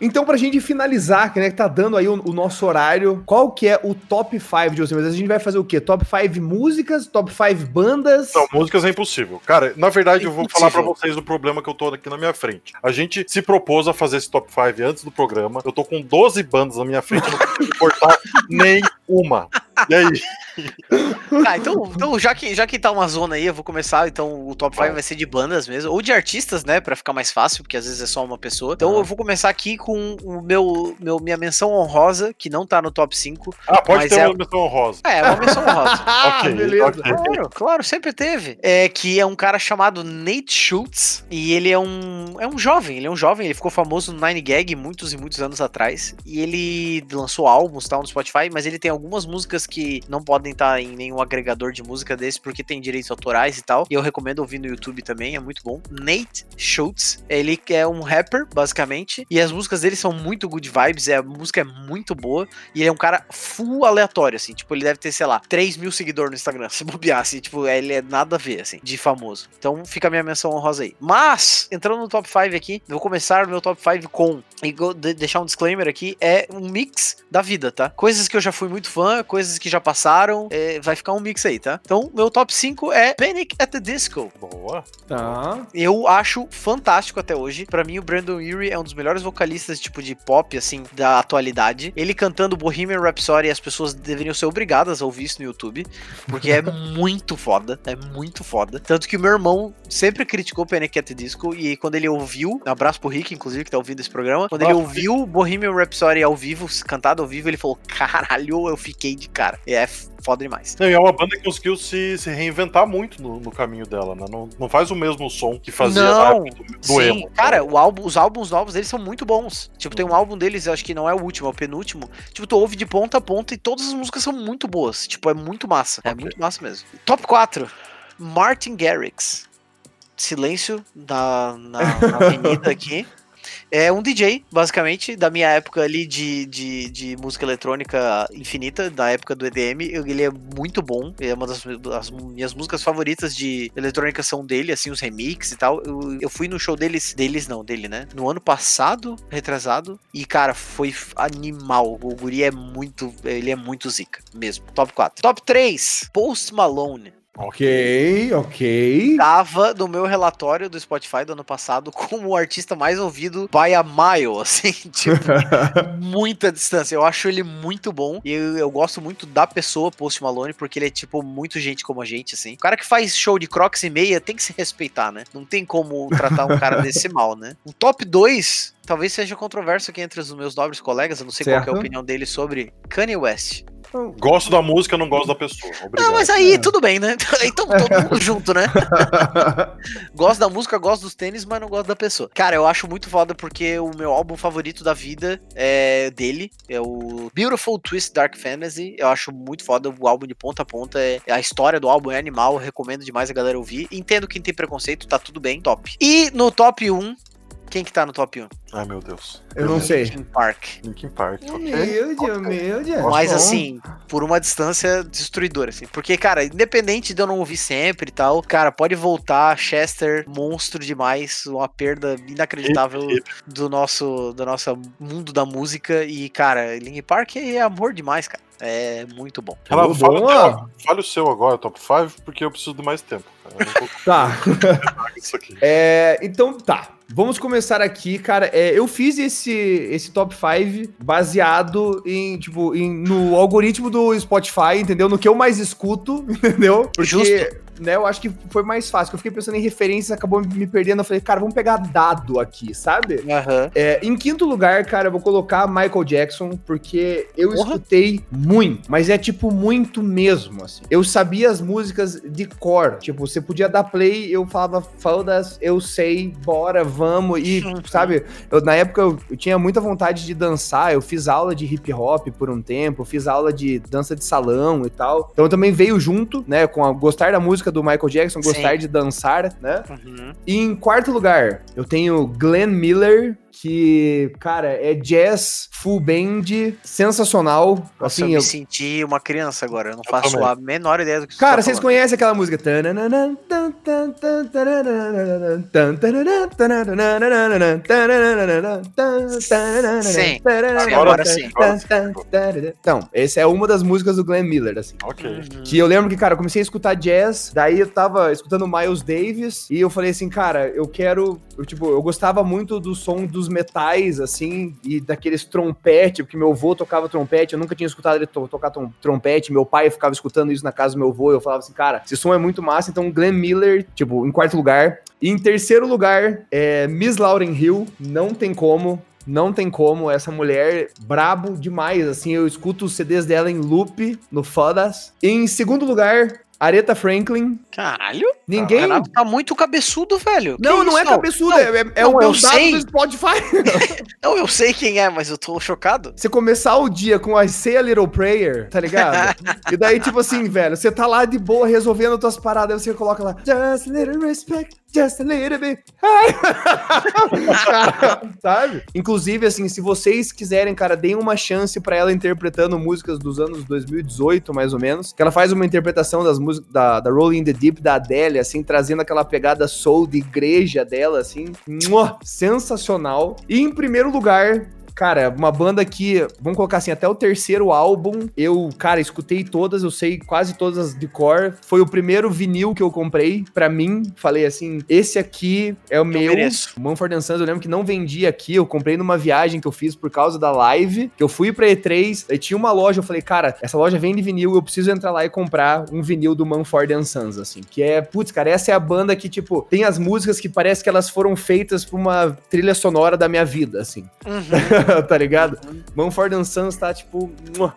Então, pra gente finalizar, que né, tá dando aí o, o nosso horário, qual que é o top 5 de vocês? A gente vai fazer o quê? Top 5 músicas? Top 5 bandas? Não, músicas é impossível. Cara, na verdade, eu vou falar pra vocês o problema que eu tô aqui na minha frente. A gente se propôs a fazer esse top 5 antes do programa. Eu tô com 12 bandas na minha frente, não consigo cortar <laughs> nem uma. E aí? <laughs> Ah, então, então já, que, já que tá uma zona aí, eu vou começar. Então, o top 5 vai ser de bandas mesmo, ou de artistas, né? Pra ficar mais fácil, porque às vezes é só uma pessoa. Então, eu vou começar aqui com o meu, meu minha menção honrosa, que não tá no top 5. Ah, pode Mas ter é- uma menção honrosa. É, uma menção honrosa. Ah, <laughs> Ok, <laughs> beleza. ok. Claro, claro, sempre teve. É que é um cara chamado Nate Schultz e ele é um é um jovem, ele é um jovem, ele ficou famoso no Nine Gag muitos e muitos anos atrás e ele lançou álbuns tal no Spotify, mas ele tem algumas músicas que não podem estar em nenhum agregador de música desse porque tem direitos autorais e tal. E eu recomendo ouvir no YouTube também, é muito bom. Nate Schultz, ele é um rapper basicamente e as músicas dele são muito good vibes, é, a música é muito boa e ele é um cara full aleatório assim, tipo ele deve ter sei lá 3 mil seguidores no Instagram, <laughs> se bobear assim, tipo ele é nada a ver assim de famoso. Então fica a minha menção honrosa aí. Mas entrando no top 5 aqui, vou começar o meu top 5 com e deixar um disclaimer aqui, é um mix da vida, tá? Coisas que eu já fui muito fã, coisas que já passaram, é, vai ficar um mix aí, tá? Então, meu top 5 é Panic at the Disco. Boa. Tá. Eu acho fantástico até hoje. Pra mim, o Brandon Urie é um dos melhores vocalistas, tipo, de pop, assim, da atualidade. Ele cantando Bohemian Rhapsody, as pessoas deveriam ser obrigadas a ouvir isso no YouTube, porque é <laughs> muito foda, é muito foda. Tanto que o meu irmão sempre criticou Panic! At the Disco, e quando ele ouviu, um abraço pro Rick, inclusive, que tá ouvindo esse programa, quando ele ouviu Bohemian Rhapsody ao vivo, cantado ao vivo, ele falou, caralho, eu fiquei de cara. E é foda demais. Não, e é uma banda que conseguiu se, se reinventar muito no, no caminho dela, né? Não, não faz o mesmo som que fazia na Não, época do, do Sim, emo. cara, o álbum, os álbuns novos deles são muito bons. Tipo, tem um álbum deles, eu acho que não é o último, é o penúltimo. Tipo, tu ouve de ponta a ponta e todas as músicas são muito boas. Tipo, é muito massa. É Ok. muito massa mesmo. Top 4. Martin Garrix. Silêncio na, na, na avenida aqui. <laughs> É um DJ, basicamente, da minha época ali de, de, de música eletrônica infinita, da época do EDM. Ele é muito bom. É uma das, das minhas músicas favoritas de eletrônica são dele, assim, os remixes e tal. Eu, eu fui no show deles, deles não, dele, né? No ano passado, retrasado. E, cara, foi animal. O guri é muito, ele é muito zica, mesmo. Top 4. Top 3, Post Malone Ok, ok. tava no meu relatório do Spotify do ano passado como o artista mais ouvido by a mile, <laughs> assim, tipo, muita distância. Eu acho ele muito bom e eu, eu gosto muito da pessoa Post Malone porque ele é tipo muito gente como a gente, assim. O cara que faz show de Crocs e meia tem que se respeitar, né? Não tem como tratar um cara <laughs> desse mal, né? O top 2 talvez seja controverso aqui entre os meus nobres colegas, eu não sei qual que é a Certo. opinião dele sobre Kanye West. Gosto da música, não gosto da pessoa. Obrigado. Não, mas aí tudo bem, né? <laughs> Então todo <laughs> mundo junto, né? <laughs> Gosto da música, gosto dos tênis, mas não gosto da pessoa. Cara, eu acho muito foda porque o meu álbum favorito da vida é dele. É o Beautiful Twist Dark Fantasy. Eu acho muito foda o álbum de ponta a ponta. É, a história do álbum é animal. Eu recomendo demais a galera ouvir. Entendo quem tem preconceito, tá tudo bem, top. E no top 1, quem que tá no top 1? Ai, meu Deus. Eu não sei. Linkin Park. Linkin Park. ok. Humilde, humilde. Mas Bom. assim, por uma distância destruidora, assim. Porque, cara, independente de eu não ouvir sempre e tal, cara, pode voltar, Chester, monstro demais, uma perda inacreditável Hip, hip. do nosso, do nosso mundo da música. E, cara, Linkin Park é amor demais, cara. É muito bom. Renato, fala, fala o seu agora, top 5, porque eu preciso de mais tempo. <laughs> Tá. com <laughs> isso aqui. É, então tá. Vamos começar aqui, cara. É, eu fiz esse, esse top 5 baseado em, tipo, em, no algoritmo do Spotify, entendeu? No que eu mais escuto, <laughs> entendeu? Porque Justo. Né, eu acho que foi mais fácil. Eu fiquei pensando em referências, acabou me perdendo. Eu falei, cara, vamos pegar dado aqui, sabe? Aham. É, em quinto lugar, cara, eu vou colocar Michael Jackson, porque eu Porra. escutei muito, mas é tipo muito mesmo, assim. Eu sabia as músicas de cor. Tipo, você podia dar play, eu falava, foda-se, eu sei, bora, vamos. E, sabe, eu, na época eu, eu tinha muita vontade de dançar, eu fiz aula de hip hop por um tempo, fiz aula de dança de salão e tal. Então também veio junto, né, com a, gostar da música do Michael Jackson, gostar Sim. de dançar, né? Uhum. E em quarto lugar, eu tenho Glenn Miller, que, cara, é jazz full band, sensacional. Nossa, assim, eu me eu- senti uma criança agora. Eu não Eu faço também. a menor ideia do que você Cara, tá vocês conhecem aquela música? Sim. agora sim. Então, essa é uma das músicas do Glenn Miller, assim. Ok. Que eu lembro que, cara, eu comecei a escutar jazz, daí eu tava escutando Miles Davis, e eu falei assim, cara, eu quero. Eu, tipo, eu gostava muito do som dos metais, assim, e daqueles trompete, porque meu avô tocava trompete, eu nunca tinha escutado ele to- tocar trom- trompete, meu pai ficava escutando isso na casa do meu avô, eu falava assim, cara, esse som é muito massa, então Glenn Miller, tipo, em quarto lugar. E em terceiro lugar, é Miss Lauryn Hill, não tem como. Não tem como, essa mulher brabo demais, assim, eu escuto os CDs dela em loop, no Fodas. Em segundo lugar, Aretha Franklin. Caralho, Ninguém... o Renato tá muito cabeçudo, velho. Que Não, não é cabeçudo, Não, é, é, é não, o meu sei. do Spotify. <laughs> Não, eu sei quem é, mas eu tô chocado. Você começar o dia com I Say a Little Prayer, tá ligado? <laughs> e daí, tipo assim, velho, você tá lá de boa resolvendo tuas paradas, aí você coloca lá, just a little respect, just a little bit. <laughs> Sabe? Inclusive, assim, se vocês quiserem, cara, deem uma chance pra ela interpretando músicas dos anos 2018, mais ou menos. Que ela faz uma interpretação das músicas da, da Rolling in the Deep da Adele, assim, trazendo aquela pegada soul de igreja dela, assim. Mua! Sensacional. E em primeiro lugar, Cara, uma banda que, vamos colocar assim, até o terceiro álbum, eu, cara, escutei todas, eu sei quase todas as de cor. Foi o primeiro vinil que eu comprei pra mim. Falei assim, esse aqui é o meu. mereço. Manford Sons, eu lembro que não vendia aqui, eu comprei numa viagem que eu fiz por causa da live, que eu fui pra E3, aí tinha uma loja, eu falei, cara, essa loja vende vinil, eu preciso entrar lá e comprar um vinil do Manford Sons, assim, que é, putz, cara, essa é a banda que, tipo, tem as músicas que parece que elas foram feitas pra uma trilha sonora da minha vida, assim Uhum. <laughs> <laughs> tá ligado? Manford Sons tá, tipo,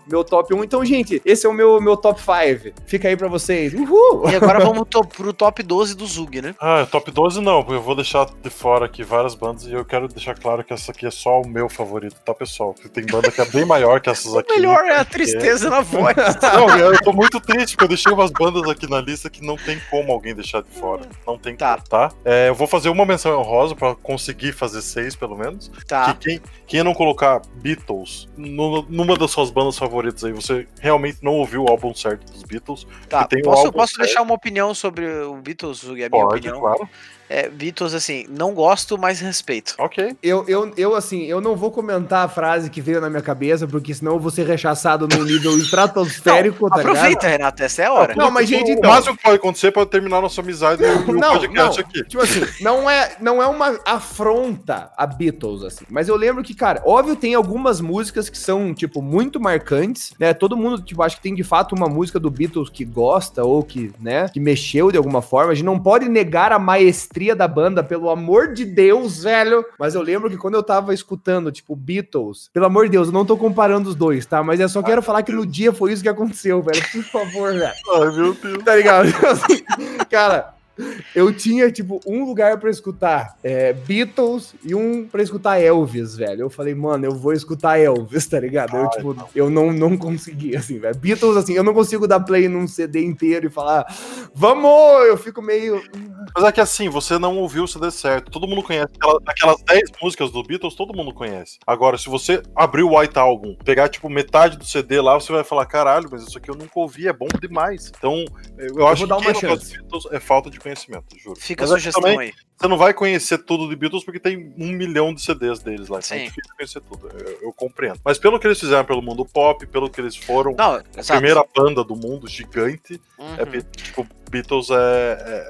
meu top 1. Então, gente, esse é o meu, meu top 5. Fica aí pra vocês. Uhul! E agora <laughs> vamos to- pro top 12 do Zug, né? Ah, top 12 não, porque eu vou deixar de fora aqui várias bandas e eu quero deixar claro que essa aqui é só o meu favorito, tá, pessoal? Porque tem banda que é bem maior que essas <laughs> O aqui. melhor é a tristeza na voz. Não, eu tô muito triste porque eu deixei umas bandas aqui na lista que não tem como alguém deixar de fora. Não tem Tá. como, tá? É, eu vou fazer uma menção honrosa pra conseguir fazer seis, pelo menos. Tá. Que quem, quem não colocar Beatles no- numa das suas bandas favoritas aí, você realmente não ouviu o álbum certo dos Beatles. Tá, posso, posso deixar uma opinião sobre o Beatles? É a minha Pode, opinião. claro. É, Beatles, assim, não gosto, mas respeito. Ok. Eu, eu, eu, assim, eu não vou comentar a frase que veio na minha cabeça, porque senão eu vou ser rechaçado num nível <laughs> estratosférico, tá ligado? Aproveita, Renato, essa é a hora. Não, mas, gente, o então- máximo que pode acontecer pode terminar nossa amizade e o <laughs> Não, podcast não. aqui. Tipo assim, não é, não é uma afronta a Beatles, assim. Mas eu lembro que, cara, óbvio, tem algumas músicas que são, tipo, muito marcantes, né? Todo mundo, tipo, acho que tem de fato uma música do Beatles que gosta ou que, né, que mexeu de alguma forma. A gente não pode negar a maestria da banda, pelo amor de Deus, velho. Mas eu lembro que quando eu tava escutando, tipo, Beatles, pelo amor de Deus, eu não tô comparando os dois, tá? Mas eu só quero falar que no dia foi isso que aconteceu, velho. Por favor, velho. Ai, meu Deus. Tá ligado? <laughs> Cara, eu tinha, tipo, um lugar pra escutar é, Beatles e um pra escutar Elvis, velho. Eu falei, mano, eu vou escutar Elvis, tá ligado? Eu, Ai, tipo, eu não, não consegui, assim, velho. Beatles, assim, eu não consigo dar play num CD inteiro e falar, vamos! Eu fico meio. Mas é que assim, você não ouviu o CD certo. Todo mundo conhece. Aquela- Aquelas 10 músicas do Beatles, todo mundo conhece. Agora, se você abrir o White Album, pegar, tipo, metade do CD lá, você vai falar, caralho, mas isso aqui eu nunca ouvi, é bom demais. Então, eu acho vou dar que uma chance. Beatles é falta de conhecimento, juro. Fica a Mas que sugestão também, aí. Você não vai conhecer tudo de Beatles porque tem um milhão de CDs deles lá. Então é Sim. difícil conhecer tudo. Eu, eu compreendo. Mas pelo que eles fizeram pelo mundo pop, pelo que eles foram, Não, a exato. primeira banda do mundo gigante, Uhum. é, tipo, Beatles é,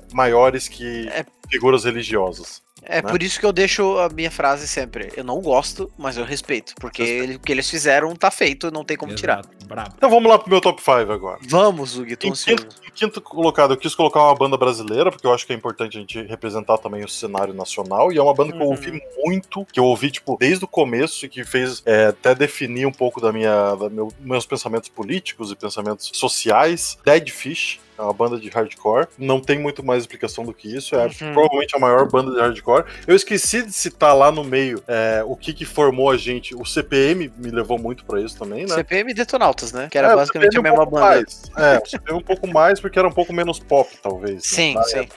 é maiores que É. figuras religiosas. É né? por isso que eu deixo a minha frase sempre. Eu não gosto, mas eu respeito. Porque ele- o que eles fizeram tá feito, não tem como tirar. Exato, Brabo. Então vamos lá pro meu top 5 agora. Vamos, Zug, tô Em ansioso. quinto, quinto colocado, eu quis colocar uma banda brasileira, porque eu acho que é importante a gente representar também o cenário nacional. E é uma banda que eu Uhum. ouvi muito, que eu ouvi, tipo, desde o começo e que fez é, até definir um pouco da minha, da meu- meus pensamentos políticos e pensamentos sociais. Dead Fish. É uma banda de hardcore. Não tem muito mais explicação do que isso. É Uhum. provavelmente a maior banda de hardcore. Eu esqueci de citar lá no meio é, o que, que formou a gente. O CPM me levou muito pra isso também, né? CPM e Detonautas, né? Que era É, basicamente a um mesma pouco banda. Mais. É, o CPM um pouco mais porque era um pouco menos pop, talvez. né? Sim, Na sim. época.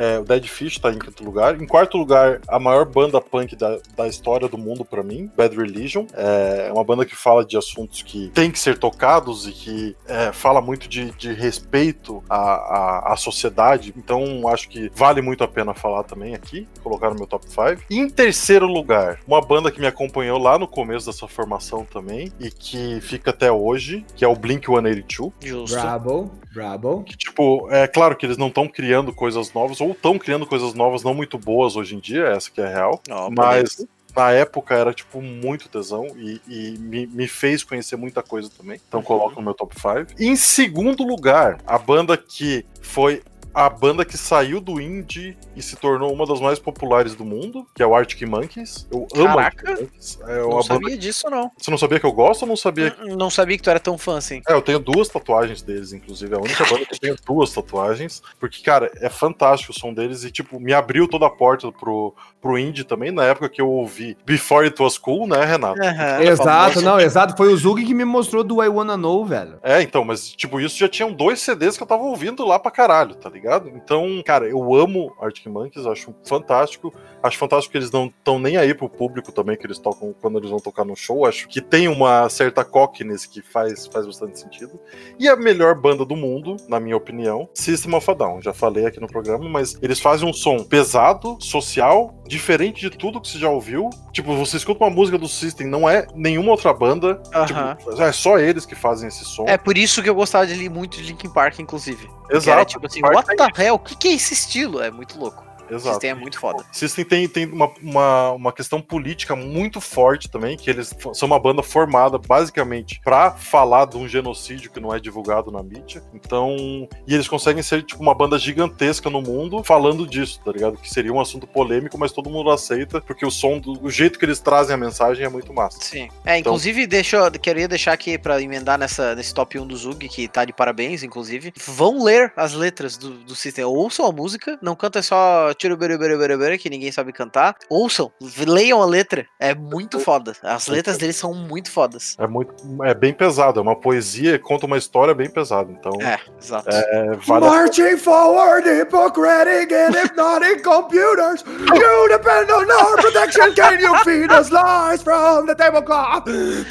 É, o Dead Fish tá em quinto lugar. Em quarto lugar, a maior banda punk da, da história do mundo pra mim, Bad Religion. É uma banda que fala de assuntos que tem que ser tocados e que é, fala muito de, de respeito à, à, à sociedade. Então, acho que vale muito a pena falar também aqui, colocar no meu top 5. E em terceiro lugar, uma banda que me acompanhou lá no começo dessa formação também e que fica até hoje, que é o Blink 182 Justo. Brabo, brabo. que, tipo, é claro que eles não estão criando coisas novas, ou estão criando coisas novas não muito boas hoje em dia, essa que é a real. Ó, Mas na época era, tipo, muito tesão e, e me, me fez conhecer muita coisa também. Então Uhum. coloco no meu top 5. Em segundo lugar, a banda que foi a banda que saiu do indie e se tornou uma das mais populares do mundo, que é o Arctic Monkeys. Eu amo Caraca! É Não sabia banda... disso, não. Você não sabia que eu gosto ou não sabia Hum, Não sabia que tu era tão fã assim. é, eu tenho duas tatuagens deles, inclusive. É a única banda que eu tenho duas tatuagens. Porque, cara, é fantástico o som deles e, tipo, me abriu toda a porta pro, pro indie também, na época que eu ouvi Before It Was Cool, né, Renato? Exato, famoso. não, exato. Foi o Zug que me mostrou do I Wanna Know, velho. É, então, mas, tipo, isso já tinham dois CDs que eu tava ouvindo lá pra caralho, tá ligado? Então, cara, eu amo Arctic Monkeys, acho fantástico. Acho fantástico que eles não estão nem aí pro público também, que eles tocam quando eles vão tocar no show. Acho que tem uma certa cockiness que faz, faz bastante sentido. E a melhor banda do mundo, na minha opinião, System of a Down. Já falei aqui no programa, mas eles fazem um som pesado, social, diferente de tudo que você já ouviu. Tipo, você escuta uma música do System, não é nenhuma outra banda. Aham. Tipo, é só eles que fazem esse som. É por isso que eu gostava de muito de Linkin Park, inclusive. Exato. Era tipo assim, Park the hell? O que, que é esse estilo? É muito louco. Exato. System é muito foda. System tem, tem uma, uma, uma questão política muito forte também, que eles são uma banda formada basicamente pra falar de um genocídio que não é divulgado na mídia. Então, e eles conseguem ser tipo uma banda gigantesca no mundo falando disso, tá ligado? Que seria um assunto polêmico, mas todo mundo aceita, porque o som, do, o jeito que eles trazem a mensagem é muito massa. Sim. É, Então- inclusive, deixa, eu- queria deixar aqui pra emendar nessa, nesse top 1 do Zug, que tá de parabéns, inclusive. Vão ler as letras do, do System. Ouçam a música, não canta só que ninguém sabe cantar. Ouçam, leiam a letra. É muito foda. As letras deles são muito fodas. É muito, é bem pesado, é uma poesia, conta uma história bem pesada. Então, É, exato. é, vale a Marching forward, Hippocratic and hypnotic computers. You depend on our protection. Can you feed us lies from the tablecloth? É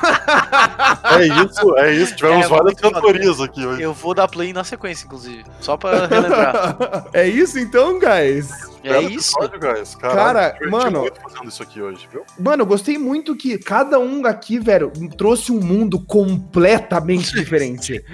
<laughs> isso, é isso. Tivemos É, várias cantorias aqui hoje. Eu vou dar play na sequência, inclusive. Só pra relembrar. <laughs> é isso então, guys. é isso. episódio, guys. Caralho, Cara, mano- muito fazendo isso aqui hoje, viu? Mano, eu gostei muito que cada um aqui, velho, trouxe um mundo completamente <laughs> diferente.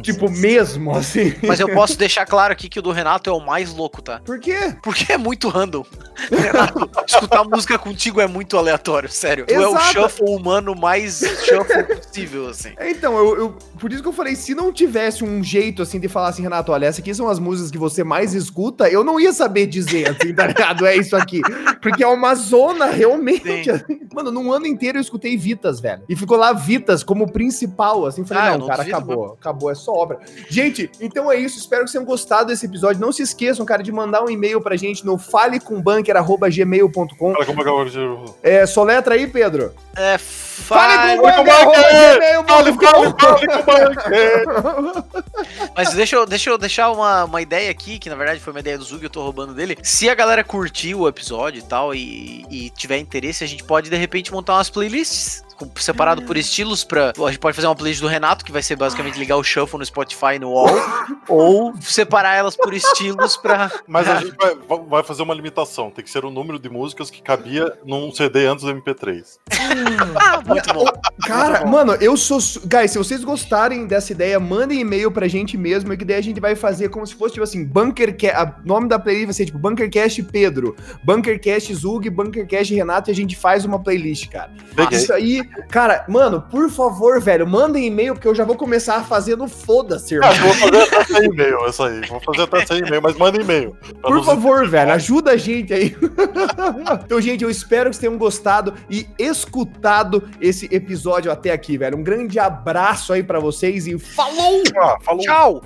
Tipo, mesmo, assim. Mas eu posso <laughs> deixar claro aqui que o do Renato é o mais louco, tá? Por quê? Porque é muito random. Renato, escutar música contigo é muito aleatório, sério. Tu é o Exato. shuffle humano mais shuffle possível, assim. É, Então, eu, eu- por isso que eu falei, se não tivesse um jeito assim de falar assim, Renato, olha, essas aqui são as músicas que você mais escuta, eu não ia saber dizer assim, tá ligado? É isso aqui. Porque é uma zona realmente. Sim. assim. Mano, num ano inteiro eu escutei Vitas, velho. E ficou lá Vitas como principal, assim. Falei, Ah, não, não cara, acabou. Acabou, é só obra. Gente, então é isso. Espero que vocês tenham gostado desse episódio. Não se esqueçam, cara, de mandar um e-mail pra gente no falecombanker.gmail.com. É. É, soletra aí, Pedro. É, Fale com com Fale, com o. <laughs> Mas deixa eu, deixa eu deixar uma, uma ideia aqui, que na verdade foi uma ideia do Zug, eu tô roubando dele. Se a galera curtiu o episódio e tal, e, e tiver interesse, a gente pode de repente montar umas playlists separado por estilos pra. A gente pode fazer uma playlist do Renato, que vai ser basicamente ligar o shuffle no Spotify no wall, <laughs> ou separar elas por estilos pra. Mas a <laughs> gente vai, vai fazer uma limitação. Tem que ser o número de músicas que cabia num CD antes do MP3. Ah, muito bom. Cara, muito bom. mano, eu sou. Guys, se vocês gostarem dessa ideia, mandem e-mail pra gente mesmo, que daí a gente vai fazer como se fosse, tipo assim, Bunkercast. O nome da playlist vai ser tipo Bunkercast Pedro, Bunkercast Zug, Bunkercast Renato, e a gente faz uma playlist, cara. Peguei. Isso aí, cara, mano, por favor, velho, mandem e-mail, porque eu já vou começar a fazer no foda-se, irmão. Ah, vou fazer até sem e-mail, isso aí. Vou fazer até sem e-mail, mas manda e-mail. Por favor, velho, ajuda a gente aí. <laughs> então, gente, eu espero que vocês tenham gostado e escutado esse episódio até aqui, velho. Um grande abraço aí para vocês e falou! Ah, falou! Tchau!